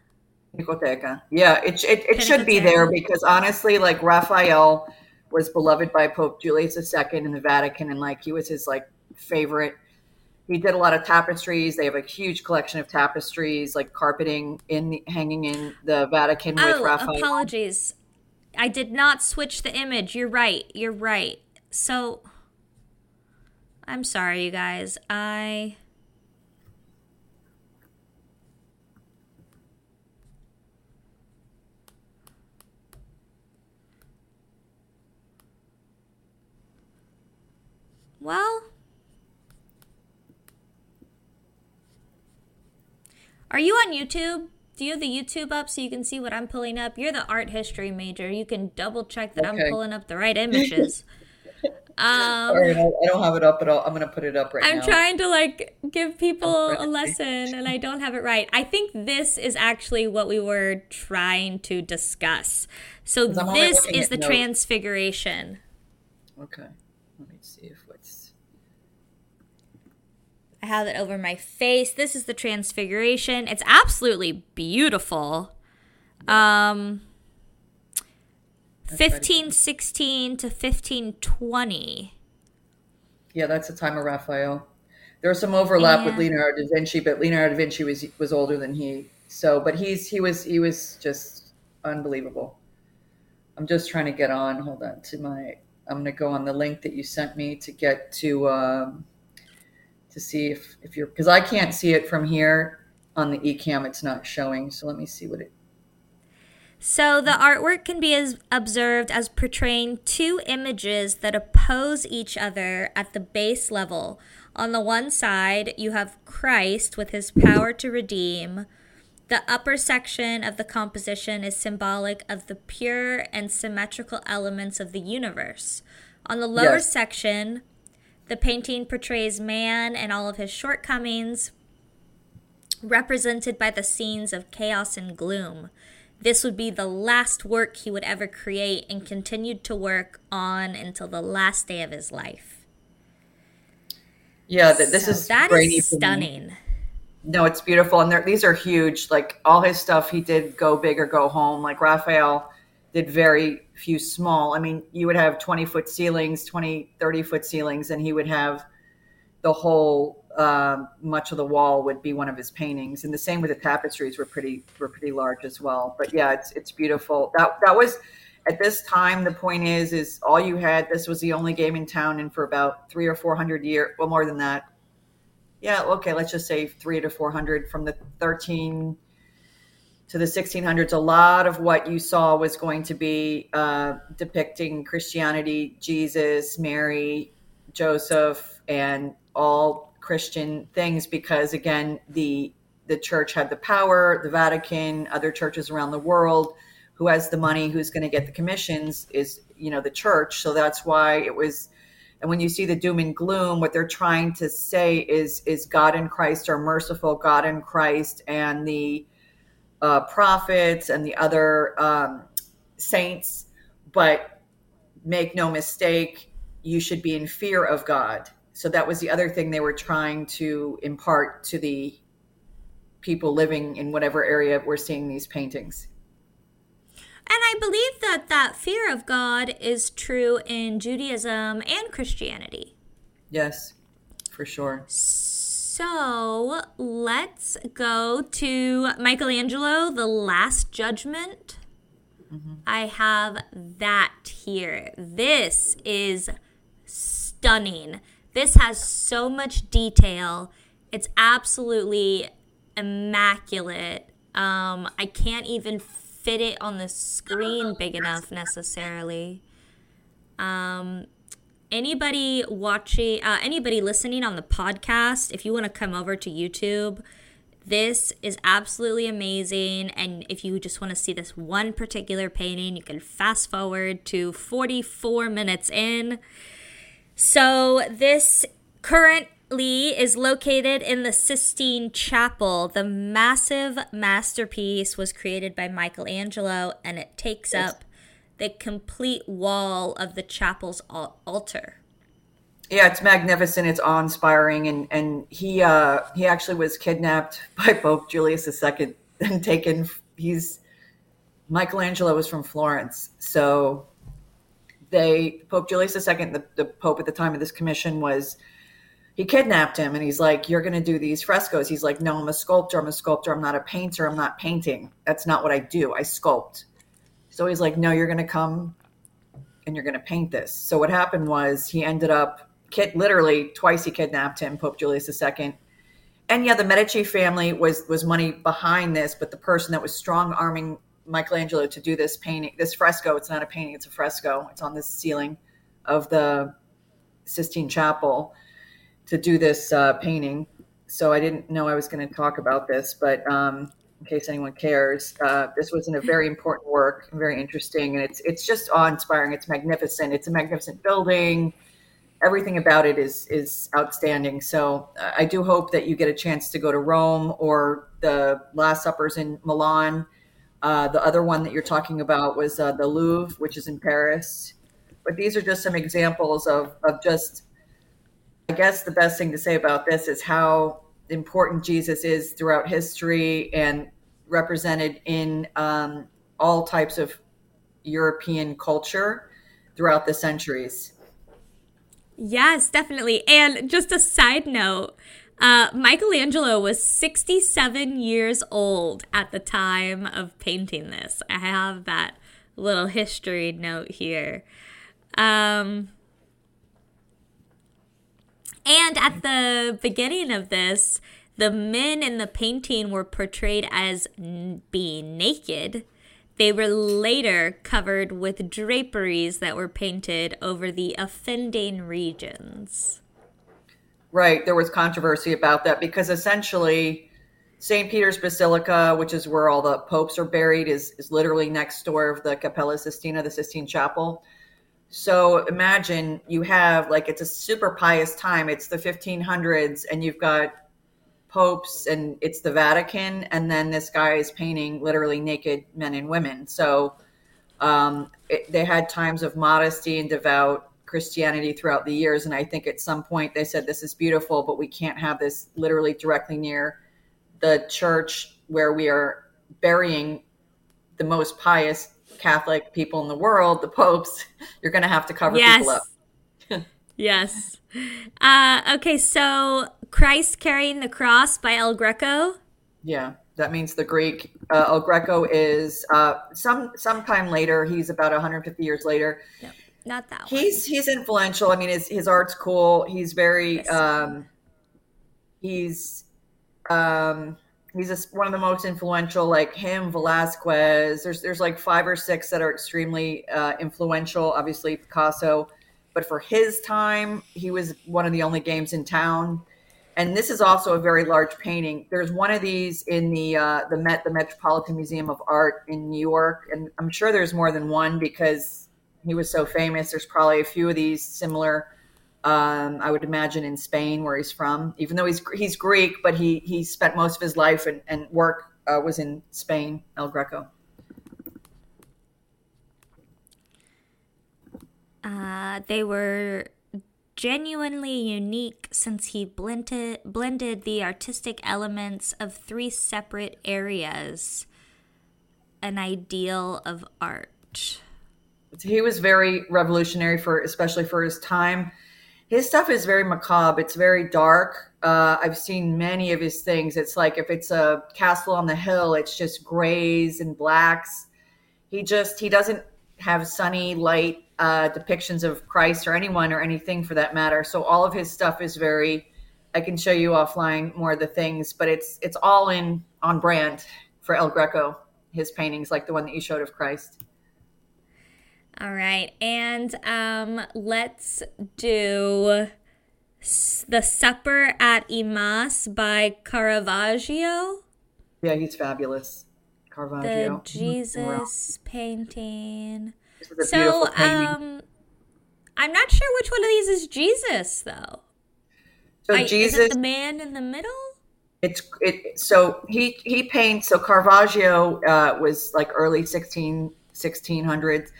S2: Pinacoteca. Yeah, it, it, it should be there because honestly, like Raphael was beloved by Pope Julius II in the Vatican, and like he was his like favorite. He did a lot of tapestries. They have a huge collection of tapestries, like carpeting in the, hanging in the Vatican with
S1: Oh,
S2: Raphael.
S1: apologies. I did not switch the image. You're right. You're right. So, I'm sorry, you guys. I. Well. Are you on YouTube? Do you have the YouTube up so you can see what I'm pulling up? You're the art history major. You can double check that I'm pulling up the right images. [LAUGHS] um,
S2: All I don't have it up, at I'll, I'm going to put it up right now.
S1: I'm trying to like give people a lesson and I don't have it right. I think this is actually what we were trying to discuss. So this is the
S2: notes.
S1: transfiguration.
S2: Okay, let me see if what's.
S1: I have it over my face. This is the transfiguration. It's absolutely beautiful. Um 1516 to 1520.
S2: Yeah, that's the time of Raphael. There was some overlap with Leonardo da Vinci, but Leonardo da Vinci was was older than he. So, but he's he was he was just unbelievable. I'm just trying to get on. Hold on to my. I'm going to go on the link that you sent me to get to um, to see if if you're because I can't see it from here on the eCam. It's not showing. So let me see what it.
S1: So the artwork can be as observed as portraying two images that oppose each other at the base level. On the one side, you have Christ with his power to redeem. The upper section of the composition is symbolic of the pure and symmetrical elements of the universe. On the lower
S2: Yes.
S1: section, the painting portrays man and all of his shortcomings, represented by the scenes of chaos and gloom. This would be the last work he would ever create and continued to work on until the last day of his life.
S2: Yeah, th- this
S1: So
S2: is
S1: that is stunning.
S2: No, it's beautiful, and these are huge. Like all his stuff, he did go big or go home. Like Raphael did very few small. I mean, you would have 20 foot ceilings, 20, 30 foot ceilings, and he would have the whole, um, much of the wall would be one of his paintings. And the same with the tapestries were pretty, were pretty large as well. But yeah, it's, it's beautiful. That, that was, at this time, the point is, is all you had, this was the only game in town. And for about three or 400 years, well, more than that, yeah, okay, let's just say three to 400 from the 13 to the 1600s. A lot of what you saw was going to be uh, depicting Christianity, Jesus, Mary, Joseph, and all Christian things because, again, the the church had the power, the Vatican, other churches around the world. Who has the money? Who's going to get the commissions? Is you know the church. So that's why it was and when you see the doom and gloom what they're trying to say is is god and christ are merciful god and christ and the uh, prophets and the other um, saints but make no mistake you should be in fear of god. So that was the other thing they were trying to impart to the people living in whatever area we're seeing these paintings.
S1: And I believe that that fear of God is true in Judaism and Christianity.
S2: yes for sure.
S1: So let's go to Michelangelo, The Last Judgment. I have that here. This is stunning. This has so much detail. It's absolutely immaculate. Um, I can't even fit it on the screen big enough necessarily. Um, anybody watching, uh, anybody listening on the podcast, if you want to come over to YouTube, this is absolutely amazing. And if you just want to see this one particular painting, you can fast forward to 44 minutes in. So this currently is located in the Sistine Chapel. The massive masterpiece was created by Michelangelo and it takes up the complete wall of the chapel's altar.
S2: Yeah, it's magnificent. It's awe-inspiring, and and he uh, he actually was kidnapped [LAUGHS] by Pope Julius II and taken. He's Michelangelo was from Florence, so they Pope Julius II, the, the Pope at the time of this commission, was he kidnapped him and he's like, You're gonna do these frescoes. He's like, No, I'm a sculptor, I'm a sculptor, I'm not a painter, I'm not painting. That's not what I do. I sculpt. So he's like, No, you're gonna come and you're gonna paint this. So what happened was he ended up kid literally twice he kidnapped him, Pope Julius II. And yeah, the Medici family was was money behind this, but the person that was strong arming Michelangelo to do this painting, this fresco. It's not a painting; it's a fresco. It's on the ceiling of the Sistine Chapel to do this uh, painting. So I didn't know I was going to talk about this, but um, in case anyone cares, uh, this was a very important work, very interesting, and it's it's just awe-inspiring. It's magnificent. It's a magnificent building. Everything about it is is outstanding. So uh, I do hope that you get a chance to go to Rome or the Last Supper's in Milan uh, the other one that you're talking about was uh, the Louvre, which is in Paris. But these are just some examples of, of just, I guess the best thing to say about this is how important Jesus is throughout history and represented in um, all types of European culture throughout the centuries.
S1: Yes, definitely. And just a side note, uh, Michelangelo was 67 years old at the time of painting this. I have that little history note here. Um, and at the beginning of this, the men in the painting were portrayed as n- being naked. They were later covered with draperies that were painted over the offending regions.
S2: Right. There was controversy about that because essentially St. Peter's Basilica, which is where all the popes are buried, is, is literally next door of the Cappella Sistina, the Sistine Chapel. So imagine you have like it's a super pious time. It's the 1500s, and you've got popes, and it's the Vatican, and then this guy is painting literally naked men and women. So um, it, they had times of modesty and devout Christianity throughout the years. And I think at some point they said, this is beautiful, but we can't have this literally directly near the church where we are burying the most pious Catholic people in the world, the popes. [LAUGHS] You're going to have to cover yes. people up. [LAUGHS]
S1: yes. Uh, okay, so Christ carrying the cross by El Greco.
S2: Yeah, that means the Greek. Uh, El Greco is uh, some sometime later. He's about 150 years later.
S1: Yep not that
S2: he's one. he's influential. I mean, his his art's cool. He's very um, he's um, he's a, one of the most influential. Like him, Velasquez. There's there's like five or six that are extremely uh, influential. Obviously, Picasso, but for his time, he was one of the only games in town. And this is also a very large painting. There's one of these in the uh, the Met, the Metropolitan Museum of Art in New York, and I'm sure there's more than one because he was so famous. There's probably a few of these similar. Um, I would imagine in Spain, where he's from, even though he's he's Greek, but he he spent most of his life and, and work uh, was in Spain, El Greco.
S1: Uh, they were genuinely unique since he blended blended the artistic elements of three separate areas, an ideal of art
S2: he was very revolutionary for especially for his time his stuff is very macabre. It's very dark. Uh, i've seen many of his things. It's like if it's a castle on the hill it's just grays and blacks. He just he doesn't have sunny light uh, depictions of christ or anyone or anything for that matter. So all of his stuff is very i can show you offline more of the things but it's it's all in on brand for el greco his paintings like the one that you showed of christ
S1: all right, and um, let's do the Supper at Emmaus by Caravaggio.
S2: Yeah, he's fabulous. Caravaggio.
S1: The Jesus painting. So, um, I'm not sure which one of these is Jesus, though.
S2: So
S1: I-
S2: Jesus,
S1: is it the man in the middle?
S2: it's it. So he he paints. So Caravaggio uh, was like early 16 1600s.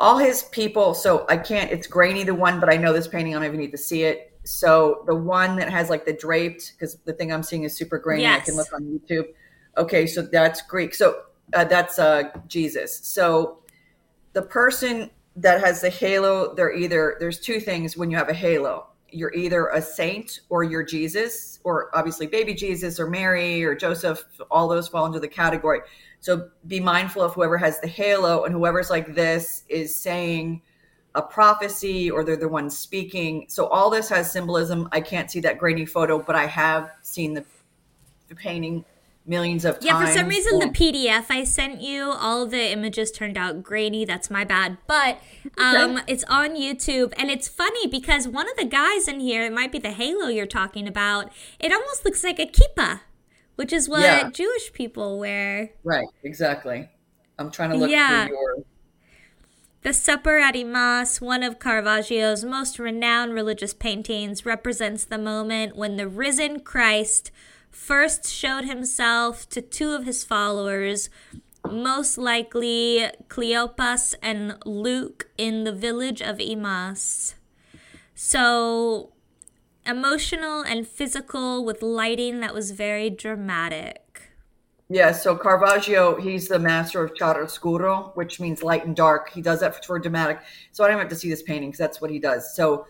S2: All his people. So I can't. It's grainy the one, but I know this painting. I don't even need to see it. So the one that has like the draped, because the thing I'm seeing is super grainy. I can look on YouTube. Okay, so that's Greek. So uh, that's uh, Jesus. So the person that has the halo, they're either there's two things when you have a halo. You're either a saint or you're Jesus, or obviously baby Jesus or Mary or Joseph. All those fall into the category. So be mindful of whoever has the halo and whoever's like this is saying a prophecy or they're the ones speaking. So all this has symbolism. I can't see that grainy photo, but I have seen the, the painting millions of times.
S1: Yeah, for some reason, the PDF I sent you, all the images turned out grainy. That's my bad. But um, it's on YouTube. And it's funny because one of the guys in here, it might be the halo you're talking about, it almost looks like a kippah, which is what
S2: Yeah.
S1: Jewish people wear.
S2: Right, exactly. I'm trying to look
S1: Yeah.
S2: through your.
S1: The Supper at Emmaus, one of Caravaggio's most renowned religious paintings, represents the moment when the risen Christ first showed himself to two of his followers, most likely Cleopas and Luke, in the village of Emmaus. So, emotional and physical with lighting that was very dramatic.
S2: Yeah, so Caravaggio, he's the master of chiaroscuro, which means light and dark. He does that for dramatic. So I don't have to see this painting because that's what he does. So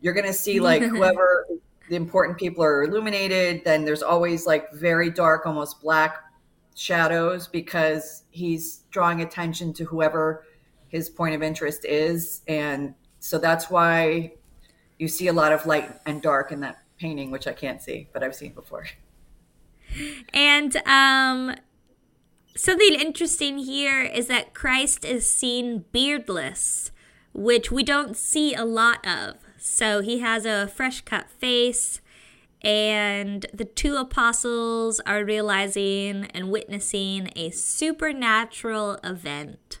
S2: you're going to see like [LAUGHS] whoever the important people are illuminated. Then there's always like very dark, almost black shadows because he's drawing attention to whoever his point of interest is. And so that's why you see a lot of light and dark in that painting, which I can't see, but I've seen before.
S1: And um, something interesting here is that Christ is seen beardless, which we don't see a lot of. So he has a fresh cut face, and the two apostles are realizing and witnessing a supernatural event.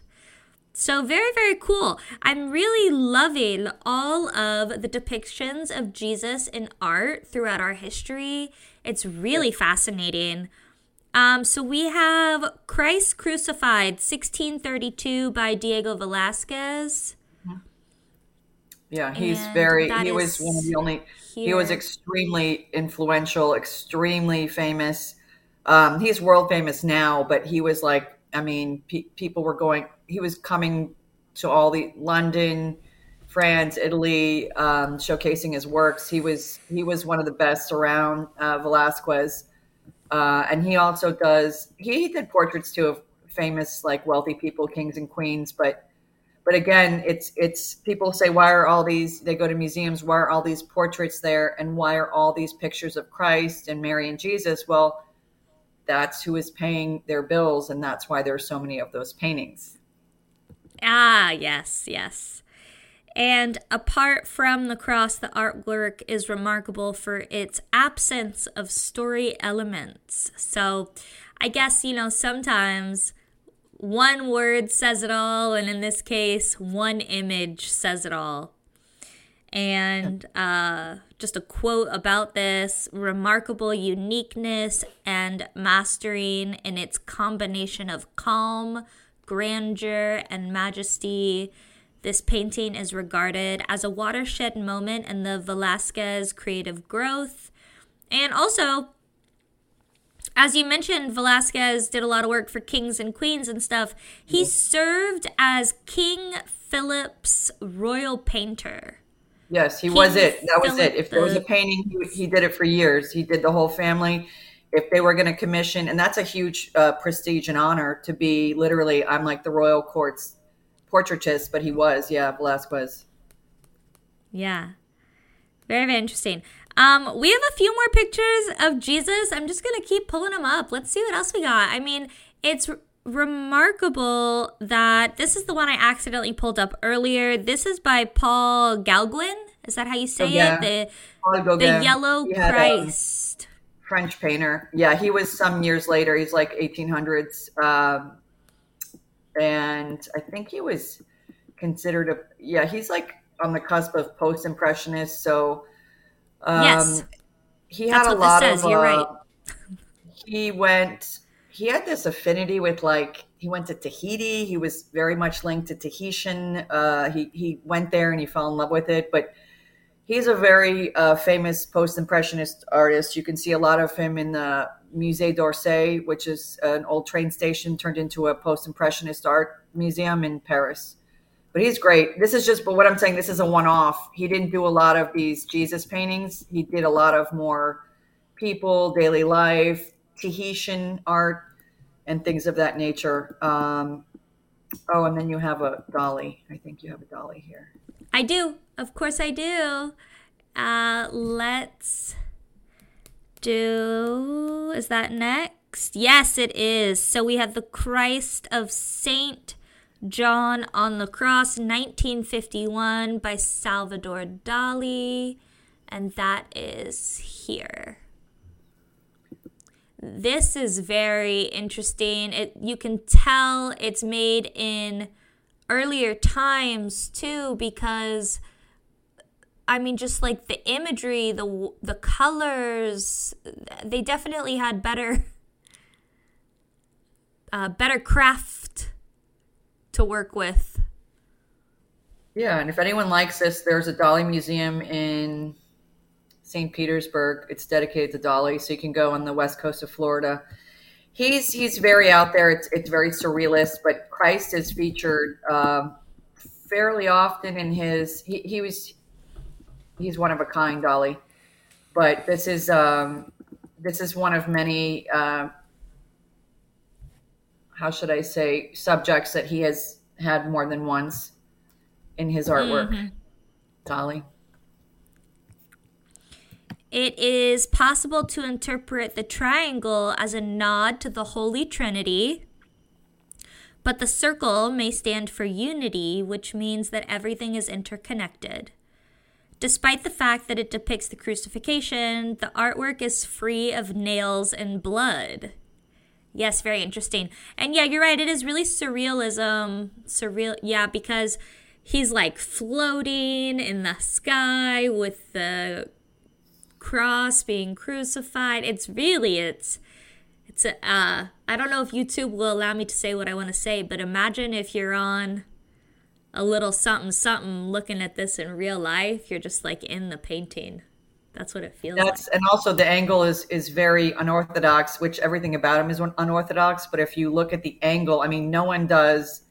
S1: So, very, very cool. I'm really loving all of the depictions of Jesus in art throughout our history. It's really fascinating. Um, so, we have Christ Crucified, 1632 by Diego Velasquez.
S2: Yeah, he's
S1: And
S2: very. He was one of the only. He was extremely influential, extremely famous. Um, he's world famous now, but he was like, I mean, pe- people were going. He was coming to all the London, France, Italy, um, showcasing his works. He was he was one of the best around. Uh, Velasquez, uh, and he also does. He did portraits too of famous like wealthy people, kings and queens, but but again it's it's people say why are all these they go to museums why are all these portraits there and why are all these pictures of christ and mary and jesus well that's who is paying their bills and that's why there are so many of those paintings
S1: Ah, yes, yes. And apart from the cross, the artwork is remarkable for its absence of story elements. So I guess, you know, sometimes one word says it all, and in this case, one image says it all. And uh, just a quote about this remarkable uniqueness and mastering in its combination of calm, grandeur, and majesty. This painting is regarded as a watershed moment in the Velasquez creative growth. And also, as you mentioned, Velasquez did a lot of work for kings and queens and stuff. He served as King Philip's royal painter.
S2: yes he was it that was it if there was a painting he, he did it for years he did the whole family if they were going to commission and that's a huge uh, prestige and honor to be literally i'm like the royal court's portraitist but he was yeah velasquez
S1: Yeah. Very, very interesting. Um, we have a few more pictures of Jesus. I'm just going to keep pulling them up. Let's see what else we got. I mean, it's r- remarkable that this is the one I accidentally pulled up earlier. This is by Paul Gauguin. Is that how you say
S2: Oh, yeah.
S1: it? The, the Yellow Christ.
S2: French painter. Yeah, he was some years later. He's like 1800s, um, and I think he was considered a. Yeah, he's like on the cusp of post impressionist. So
S1: um, yes,
S2: he had a lot of. You're uh, right. He went. He had this affinity with like he went to Tahiti. He was very much linked to Tahitian. Uh, he he went there and he fell in love with it. But he's a very uh, famous post impressionist artist. You can see a lot of him in the Musée d'Orsay, which is an old train station turned into a post impressionist art museum in Paris. But he's great. This is just, but what I'm saying, this is a one off. He didn't do a lot of these Jesus paintings. He did a lot of more people, daily life, Tahitian art, and things of that nature. Um, oh, and then you have a Dali. I think you have a Dali here.
S1: I do. Of course, I do. Uh, let's do. Is that next? Yes, it is. So we have the Christ of Saint John on the Cross, 1951, by Salvador Dali. And that is here this is very interesting. It you can tell it's made in earlier times too because I mean just like the imagery, the the colors, they definitely had better [LAUGHS] uh, better craft to work with.
S2: Yeah, and if anyone likes this, there's a Dali museum in St. Petersburg. It's dedicated to Dali, so you can go on the west coast of Florida. He's he's very out there. It's it's very surrealist, but Christ is featured um, fairly often in his. He, he was he's one of a kind, Dali. but this is um, this is one of many. Uh, how should I say subjects that he has had more than once in his artwork. mm hmm Dali.
S1: It is possible to interpret the triangle as a nod to the Holy Trinity, but the circle may stand for unity, which means that everything is interconnected. Despite the fact that it depicts the crucifixion, the artwork is free of nails and blood. Yes, very interesting. And yeah, you're right, it is really surrealism. Surreal, yeah, because he's like floating in the sky with the cross, being crucified. It's really it's it's a uh, I don't know if YouTube will allow me to say what I want to say, but imagine if you're on a little something something looking at this in real life, you're just like in the painting. That's what it feels That's,
S2: like. And also the angle is is very unorthodox, which everything about him is unorthodox. But if you look at the angle, I mean, no one does.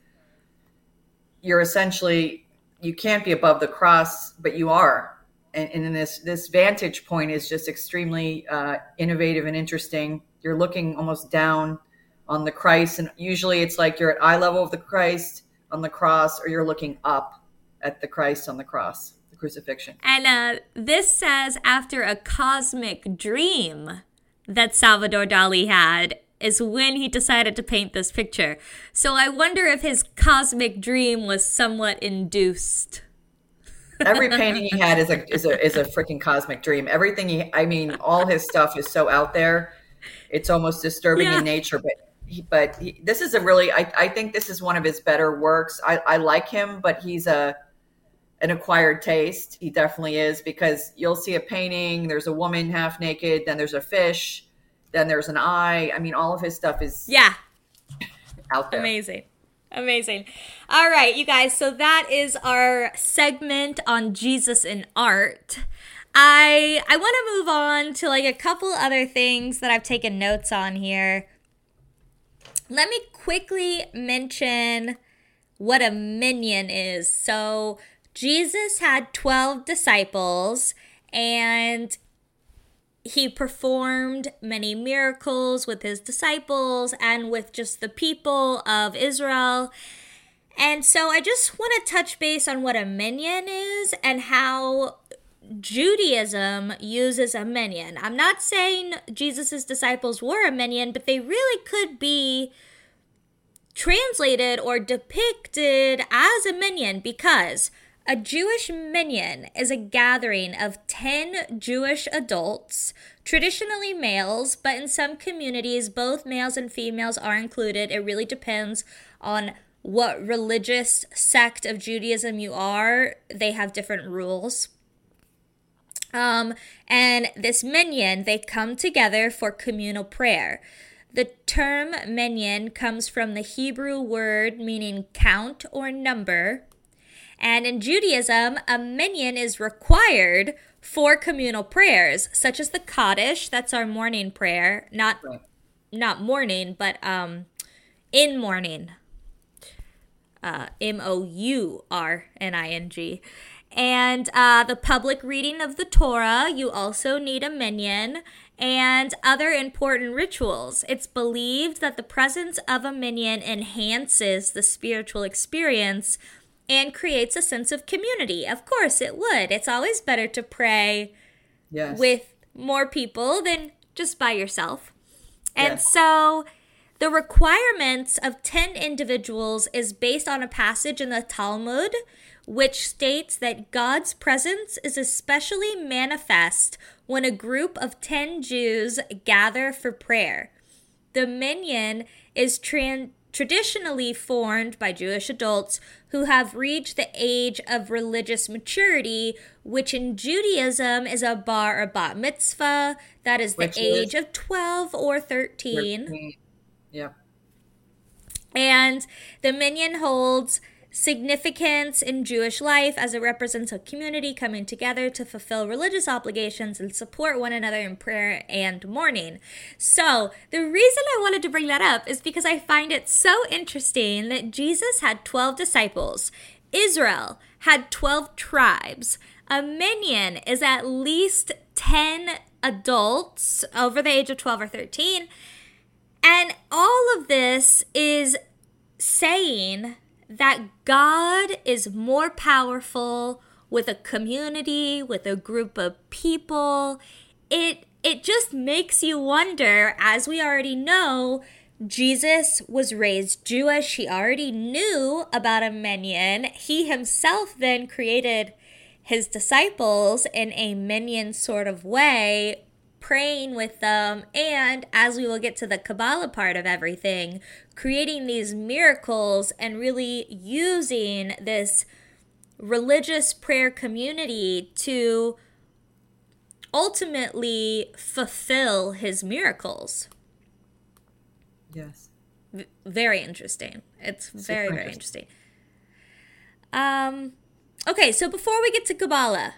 S2: You're essentially you can't be above the cross, but you are and, and this this vantage point is just extremely uh, innovative and interesting. You're looking almost down on the Christ, and usually it's like you're at eye level of the Christ on the cross, or you're looking up at the Christ on the cross, the crucifixion.
S1: And uh, this says after a cosmic dream that Salvador Dali had is when he decided to paint this picture. So I wonder if his cosmic dream was somewhat induced
S2: every painting he had is a is a is a freaking cosmic dream. Everything he, I mean, all his stuff is so out there. It's almost disturbing yeah. in nature, but he, but he, this is a really I, I think this is one of his better works. I, I like him, but he's a an acquired taste. He definitely is because you'll see a painting. There's a woman half naked, then there's a fish, then there's an eye. I mean, all of his stuff is
S1: yeah
S2: out there.
S1: Amazing. Amazing. All right, you guys. So that is our segment on Jesus in art. I I want to move on to like a couple other things that I've taken notes on here. Let me quickly mention what a minyan is. So Jesus had 12 disciples and he performed many miracles with his disciples and with just the people of Israel. And so I just want to touch base on what a minyan is and how Judaism uses a minyan. I'm not saying Jesus' disciples were a minyan, but they really could be translated or depicted as a minyan because a Jewish minyan is a gathering of 10 Jewish adults, traditionally males, but in some communities, both males and females are included. It really depends on what religious sect of Judaism you are, they have different rules. Um, and this minyan, they come together for communal prayer. The term minyan comes from the Hebrew word meaning count or number. And in Judaism, a minyan is required for communal prayers, such as the Kaddish, that's our morning prayer, not right. not morning, but um in morning. Uh, M O U R N I N G. And uh, the public reading of the Torah, you also need a minyan and other important rituals. It's believed that the presence of a minyan enhances the spiritual experience and creates a sense of community. Of course, it would. It's always better to pray yes. with more people than just by yourself. And so the requirements of 10 individuals is based on a passage in the Talmud which states that God's presence is especially manifest when a group of 10 Jews gather for prayer. The minyan is tra- traditionally formed by Jewish adults who have reached the age of religious maturity, which in Judaism is a bar or bat mitzvah. That is the which age is of 12 or 13. 13.
S2: Yep.
S1: And the minyan holds significance in Jewish life as it represents a community coming together to fulfill religious obligations and support one another in prayer and mourning. So, the reason I wanted to bring that up is because I find it so interesting that Jesus had 12 disciples, Israel had 12 tribes. A minyan is at least 10 adults over the age of 12 or 13. And all of this is saying that God is more powerful with a community, with a group of people. It it just makes you wonder as we already know Jesus was raised Jewish. He already knew about a minyan. He himself then created his disciples in a minyan sort of way praying with them, and as we will get to the Kabbalah part of everything, creating these miracles and really using this religious prayer community to ultimately fulfill his miracles.
S2: Yes.
S1: V- very interesting. It's very, very interesting. Um, okay, so before we get to Kabbalah,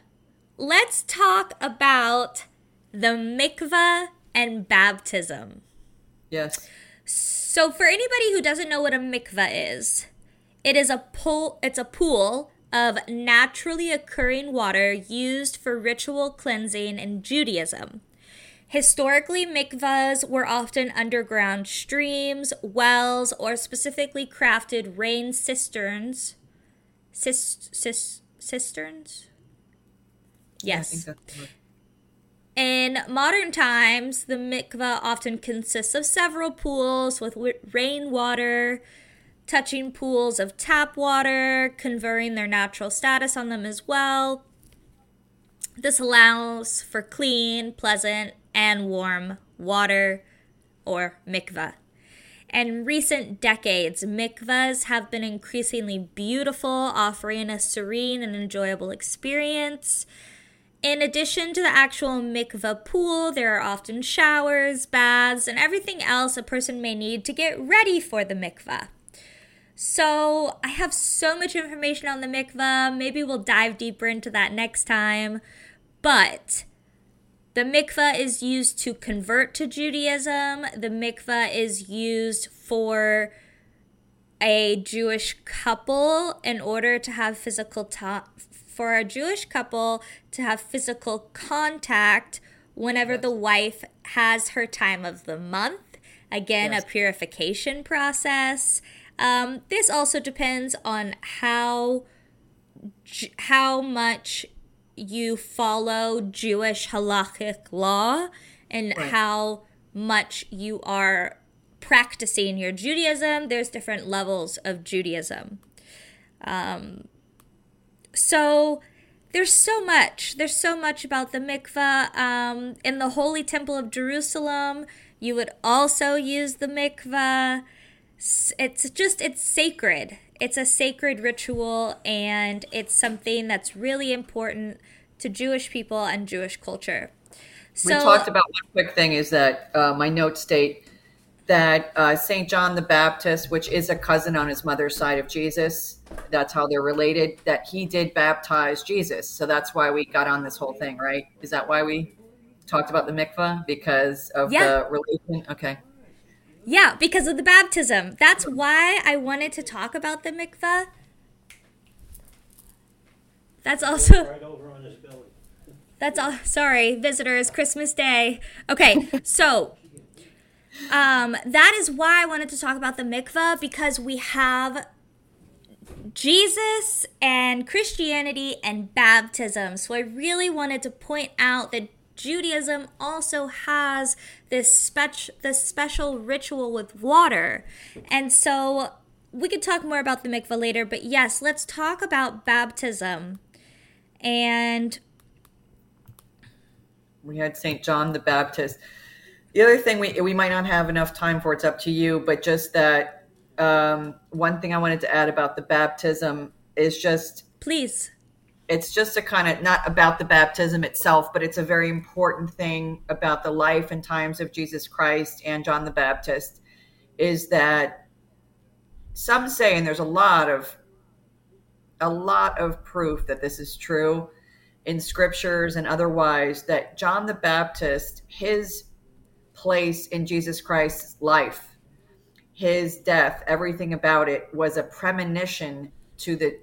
S1: let's talk about the mikvah and baptism.
S2: Yes.
S1: So for anybody who doesn't know what a mikvah is, it is a pool it's a pool of naturally occurring water used for ritual cleansing in Judaism. Historically, mikvahs were often underground streams, wells, or specifically crafted rain cisterns. Cis, cis, cisterns? Yes. Yeah, in modern times, the mikvah often consists of several pools with rainwater, touching pools of tap water, conferring their natural status on them as well. This allows for clean, pleasant, and warm water or mikvah. In recent decades, mikvahs have been increasingly beautiful, offering a serene and enjoyable experience. In addition to the actual mikvah pool, there are often showers, baths, and everything else a person may need to get ready for the mikvah. So, I have so much information on the mikvah. Maybe we'll dive deeper into that next time. But the mikvah is used to convert to Judaism. The mikvah is used for a Jewish couple in order to have physical ta- for a Jewish couple to have physical contact whenever yes. the wife has her time of the month. Again, yes. a purification process. Um, this also depends on how how much you follow Jewish halachic law and right. how much you are practicing your Judaism. There's different levels of Judaism. Um, so there's so much. There's so much about the mikvah. Um, in the Holy Temple of Jerusalem, you would also use the mikvah. it's just it's sacred. It's a sacred ritual and it's something that's really important to Jewish people and Jewish culture.
S2: So, we talked about one quick thing is that uh, my notes state that uh, St. John the Baptist, which is a cousin on his mother's side of Jesus, that's how they're related, that he did baptize Jesus. So that's why we got on this whole thing, right? Is that why we talked about the mikvah? Because of yeah. the relation? Okay.
S1: Yeah, because of the baptism. That's why I wanted to talk about the mikvah. That's also. Right over on his belly. That's all. Sorry, visitors. Christmas Day. Okay, [LAUGHS] so um, that is why I wanted to talk about the mikvah because we have Jesus and Christianity and baptism. So I really wanted to point out that Judaism also has this spec- this special ritual with water. And so we could talk more about the mikvah later, but yes, let's talk about baptism. And
S2: we had St. John the Baptist. The other thing we we might not have enough time for, it's up to you, but just that um, one thing I wanted to add about the baptism is just
S1: please.
S2: It's just a kind of not about the baptism itself, but it's a very important thing about the life and times of Jesus Christ and John the Baptist is that some say, and there's a lot of a lot of proof that this is true in scriptures and otherwise, that John the Baptist, his place in Jesus Christ's life, his death, everything about it was a premonition to the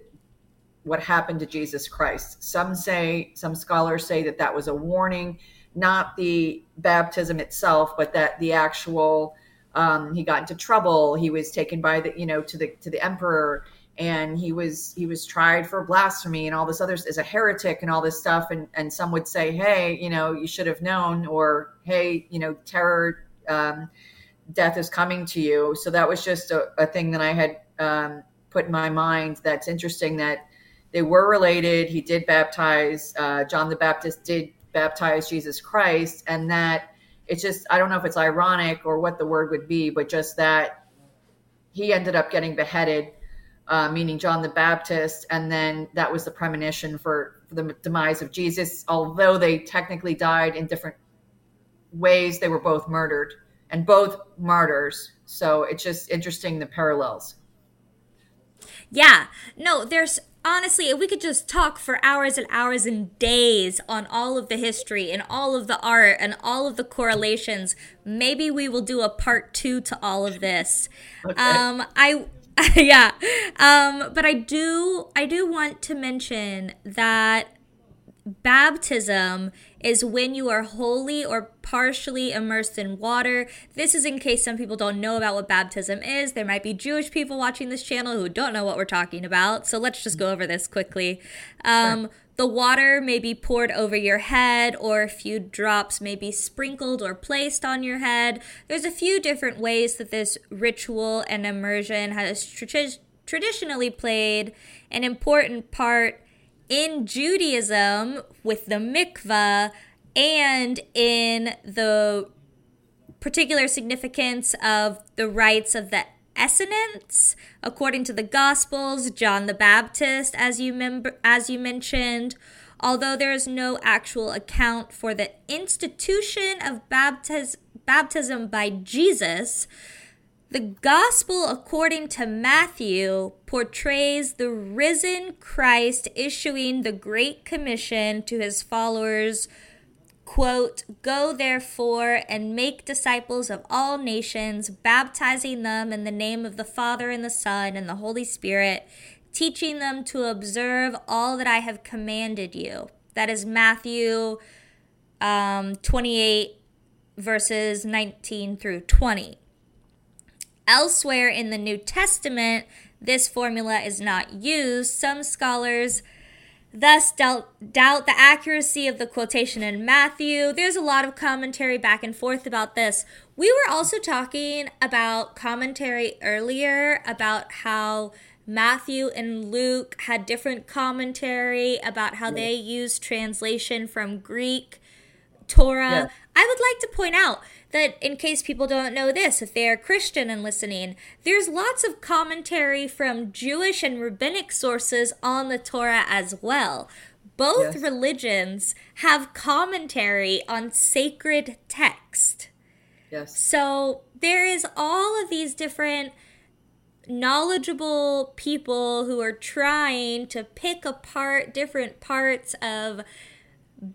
S2: what happened to Jesus Christ. Some say, some scholars say that that was a warning, not the baptism itself, but that the actual um, he got into trouble. He was taken by the you know to the to the emperor, and he was he was tried for blasphemy and all this other as a heretic and all this stuff. And and some would say, hey, you know, you should have known, or hey, you know, terror. Um, death is coming to you. So that was just a, a thing that I had um, put in my mind. That's interesting that they were related. He did baptize, uh, John the Baptist did baptize Jesus Christ. And that it's just, I don't know if it's ironic or what the word would be, but just that he ended up getting beheaded, uh, meaning John the Baptist. And then that was the premonition for, for the demise of Jesus. Although they technically died in different ways, they were both murdered and both martyrs. So it's just interesting the parallels.
S1: Yeah. No, there's honestly, we could just talk for hours and hours and days on all of the history and all of the art and all of the correlations. Maybe we will do a part two to all of this. Okay. Um, I. [LAUGHS] yeah um but i do i do want to mention that baptism is when you are wholly or partially immersed in water. This is in case some people don't know about what baptism is. There might be Jewish people watching this channel who don't know what we're talking about. So let's just go over this quickly. Um, sure. The water may be poured over your head, or a few drops may be sprinkled or placed on your head. There's a few different ways that this ritual and immersion has traditionally played an important part in Judaism with the mikvah and in the particular significance of the rites of the Essenes, according to the Gospels, John the Baptist, as you mem- as you mentioned. Although there is no actual account for the institution of baptiz- baptism by Jesus, the gospel, according to Matthew, portrays the risen Christ issuing the Great Commission to his followers quote, Go therefore and make disciples of all nations, baptizing them in the name of the Father and the Son and the Holy Spirit, teaching them to observe all that I have commanded you. That is Matthew um, 28, verses 19 through 20. Elsewhere in the New Testament, this formula is not used. Some scholars thus doubt, doubt the accuracy of the quotation in Matthew. There's a lot of commentary back and forth about this. We were also talking about commentary earlier about how Matthew and Luke had different commentary about how they used translation from Greek Torah.
S2: Yeah.
S1: I would like to point out that in case people don't know this, if they are Christian and listening, there's lots of commentary from Jewish and rabbinic sources on the Torah as well. Both
S2: Yes.
S1: religions have commentary on sacred text.
S2: Yes.
S1: So there is all of these different knowledgeable people who are trying to pick apart different parts of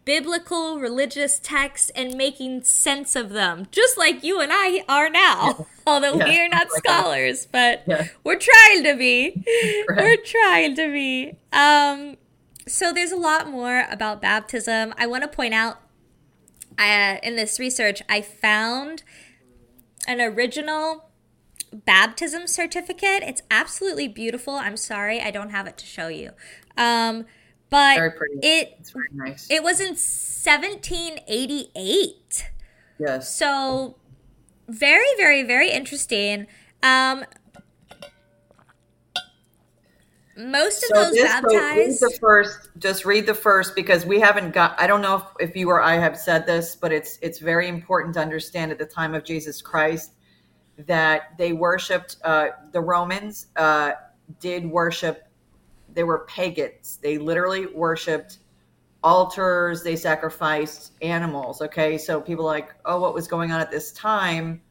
S1: biblical religious texts and making sense of them, just like you and I are now. [LAUGHS] Although
S2: Yeah,
S1: we are not
S2: like that.
S1: scholars, but
S2: Yeah.
S1: we're trying to be. [LAUGHS] We're trying to be. Um, so there's a lot more about baptism. I want to point out uh, in this research, I found an original baptism certificate. It's absolutely beautiful. I'm sorry, I don't have it to show you. Um, but
S2: Very pretty.
S1: it
S2: It's very nice.
S1: it was in 1788.
S2: yes.
S1: So very, very, very interesting. Um, most of
S2: So
S1: those
S2: this, so read the first, just read the first because we haven't got. I don't know if, if you or I have said this, but it's it's very important to understand at the time of Jesus Christ that they worshipped uh, the Romans uh, did worship. They were pagans. They literally worshipped altars. They sacrificed animals. Okay, so people like, oh, what was going on at this time?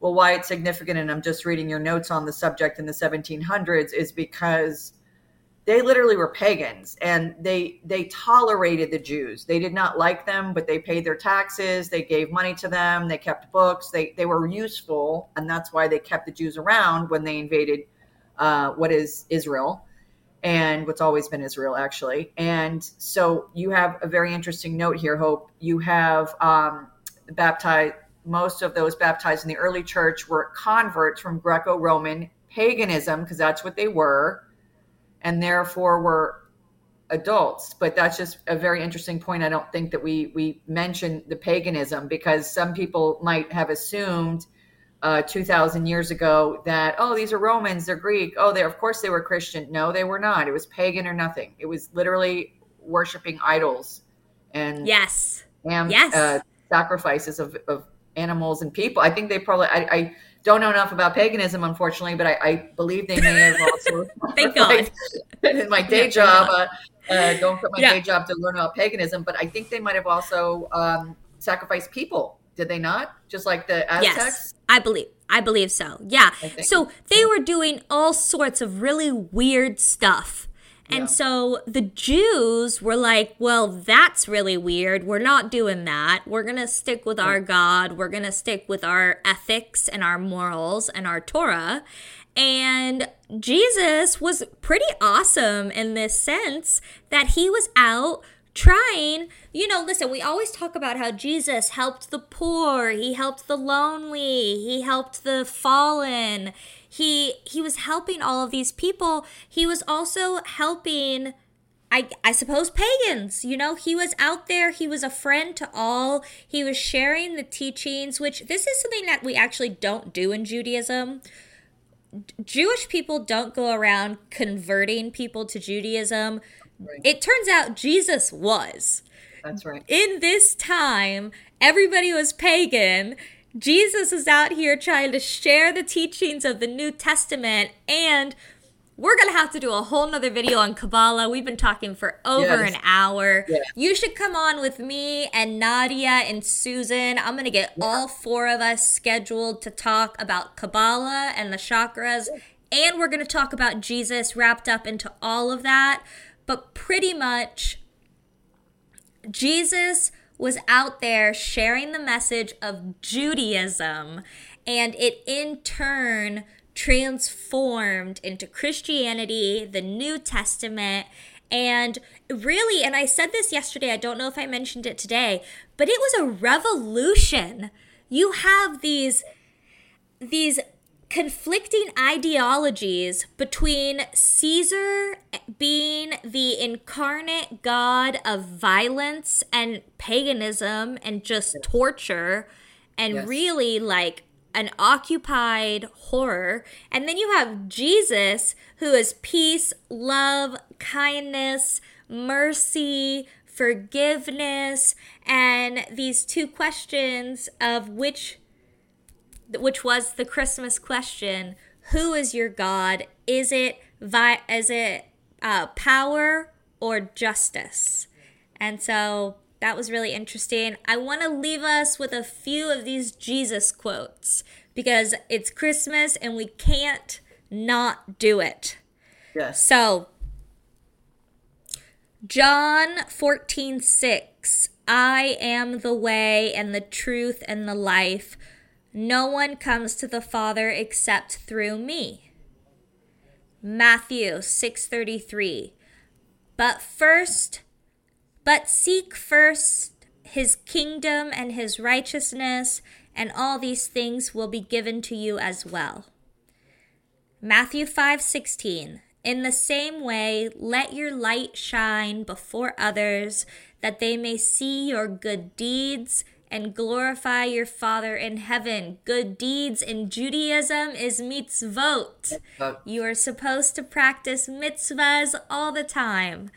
S2: Well, why it's significant, and I'm just reading your notes on the subject in the 1700s, is because they literally were pagans and they they tolerated the Jews. They did not like them, but they paid their taxes, they gave money to them, they kept books, they they were useful, and that's why they kept the Jews around when they invaded uh, what is Israel and what's always been Israel actually. And so you have a very interesting note here, Hope. You have um, baptized most of those baptized in the early church were converts from Greco-Roman paganism because that's what they were and therefore were adults but that's just a very interesting point i don't think that we we mentioned the paganism because some people might have assumed uh, 2000 years ago that oh these are romans they're greek oh they of course they were christian no they were not it was pagan or nothing it was literally worshiping idols and
S1: yes.
S2: am,
S1: Yes.
S2: uh, sacrifices of, of animals and people. I think they probably, I, I don't know enough about paganism, unfortunately, but I, I believe they may have also. [LAUGHS]
S1: Thank God. [LAUGHS]
S2: in my [LAUGHS] day
S1: Yeah,
S2: job, uh, uh, don't quit my
S1: Yeah.
S2: day job to learn about paganism, but I think they might have also um, sacrificed people. Did they not? Just like the Aztecs?
S1: Yes, I believe. I believe so. Yeah. So they were doing all sorts of really weird stuff. And
S2: Yeah.
S1: so the Jews were like, well, that's really weird. We're not doing that. We're going to stick with our God. We're going to stick with our ethics and our morals and our Torah. And Jesus was pretty awesome in this sense that he was out trying you know listen we always talk about how jesus helped the poor he helped the lonely he helped the fallen he he was helping all of these people he was also helping I, I suppose pagans, you know, he was out there, he was a friend to all, he was sharing the teachings, which this is something that we actually don't do in Judaism. Jewish people don't go around converting people to Judaism.
S2: Right.
S1: It turns out Jesus was.
S2: That's right.
S1: In this time, everybody was pagan. Jesus is out here trying to share the teachings of the New Testament and we're gonna have to do a whole nother video on Kabbalah. We've been talking for over
S2: Yes.
S1: an hour.
S2: Yeah.
S1: You should come on with me and Nadia and Susan. I'm gonna get all four of us scheduled to talk about Kabbalah and the chakras, and we're gonna talk about Jesus wrapped up into all of that. But pretty much, Jesus was out there sharing the message of Judaism, and it in turn transformed into Christianity, the New Testament, and really, and I said this yesterday, I don't know if I mentioned it today, but it was a revolution. You have these these conflicting ideologies between Caesar being the incarnate god of violence and paganism and just torture and
S2: Yes.
S1: really like an occupied horror. And then you have Jesus, who is peace, love, kindness, mercy, forgiveness and these two questions of which which was the Christmas question, who is your God? Is it vi- is it uh, power or justice? And so that was really interesting. I want to leave us with a few of these Jesus quotes because it's Christmas and we can't not do it.
S2: Yes.
S1: So, John 14, 6. I am the way and the truth and the life. No one comes to the Father except through me. Matthew 6:33 But first but seek first his kingdom and his righteousness and all these things will be given to you as well. Matthew 5:16 In the same way let your light shine before others that they may see your good deeds and glorify your Father in heaven. Good deeds in Judaism is mitzvot. You are supposed to practice mitzvahs all the time.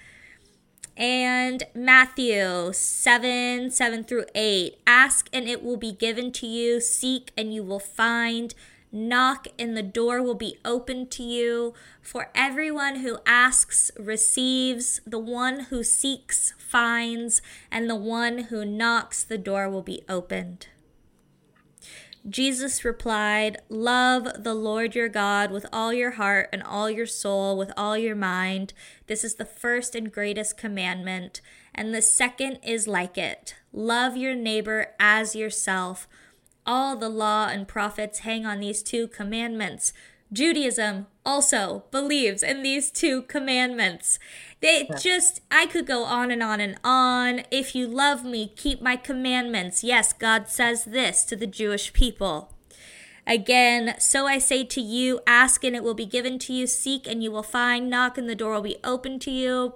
S1: And Matthew 7 7 through 8. Ask and it will be given to you. Seek and you will find. Knock and the door will be opened to you. For everyone who asks receives, the one who seeks finds, and the one who knocks, the door will be opened. Jesus replied, Love the Lord your God with all your heart and all your soul, with all your mind. This is the first and greatest commandment. And the second is like it love your neighbor as yourself. All the law and prophets hang on these two commandments. Judaism also believes in these two commandments. They just, I could go on and on and on. If you love me, keep my commandments. Yes, God says this to the Jewish people. Again, so I say to you, ask and it will be given to you, seek and you will find, knock and the door will be open to you.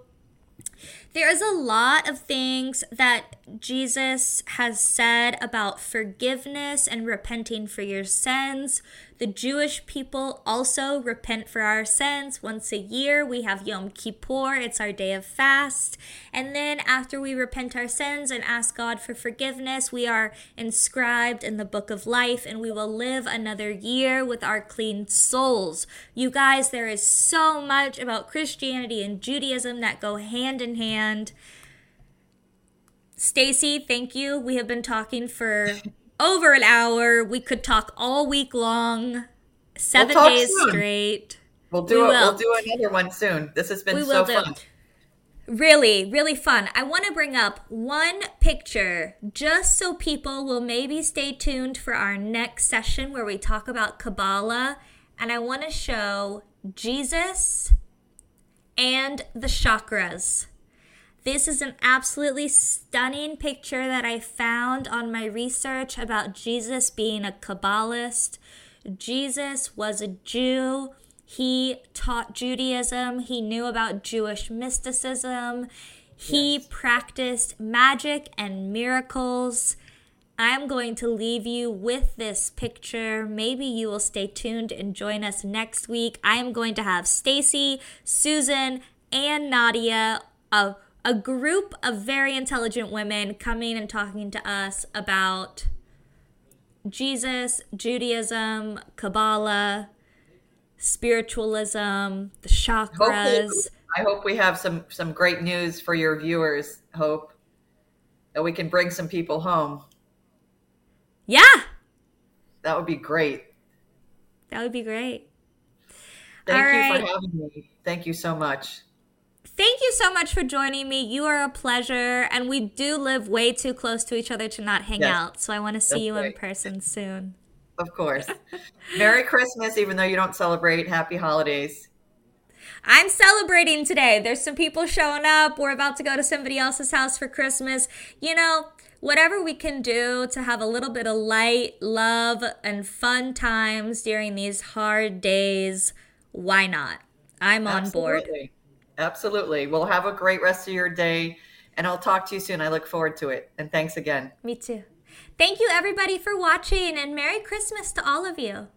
S1: There is a lot of things that Jesus has said about forgiveness and repenting for your sins. The Jewish people also repent for our sins once a year. We have Yom Kippur, it's our day of fast. And then after we repent our sins and ask God for forgiveness, we are inscribed in the book of life and we will live another year with our clean souls. You guys, there is so much about Christianity and Judaism that go hand in hand. Stacy, thank you. We have been talking for [LAUGHS] over an hour. We could talk all week long, 7
S2: We'll
S1: days
S2: soon.
S1: straight.
S2: We'll do
S1: We
S2: it. We'll do another one soon. This has been
S1: We
S2: so fun.
S1: Really, really fun. I want to bring up one picture just so people will maybe stay tuned for our next session where we talk about Kabbalah. And I want to show Jesus and the chakras. This is an absolutely stunning picture that I found on my research about Jesus being a Kabbalist. Jesus was a Jew. He taught Judaism. He knew about Jewish mysticism. He practiced magic and miracles. I'm going to leave you with this picture. Maybe you will stay tuned and join us next week. I am going to have Stacy, Susan, and Nadia, a, a group of very intelligent women, coming and talking to us about Jesus, Judaism, Kabbalah, spiritualism, the
S2: Hopefully,
S1: chakras.
S2: I hope we have some some great news for your viewers. Hope that we can bring some people home.
S1: Yeah,
S2: That would be great.
S1: that would be great.
S2: Thank
S1: All
S2: you
S1: right.
S2: for having me. Thank you so much.
S1: Thank you so much for joining me. You are a pleasure, and we do live way too close to each other to not hang
S2: Yes.
S1: out. So I want to see
S2: That's
S1: you in person soon.
S2: Of course. Merry Christmas, even though you don't celebrate. Happy holidays.
S1: I'm celebrating today. There's some people showing up. We're about to go to somebody else's house for Christmas. You know, whatever we can do to have a little bit of light, love, and fun times during these hard days, why not? I'm on board.
S2: Absolutely. Well, have a great rest of your day, and I'll talk to you soon. I look forward to it. And thanks again.
S1: Me too. Thank you, everybody, for watching, and Merry Christmas to all of you.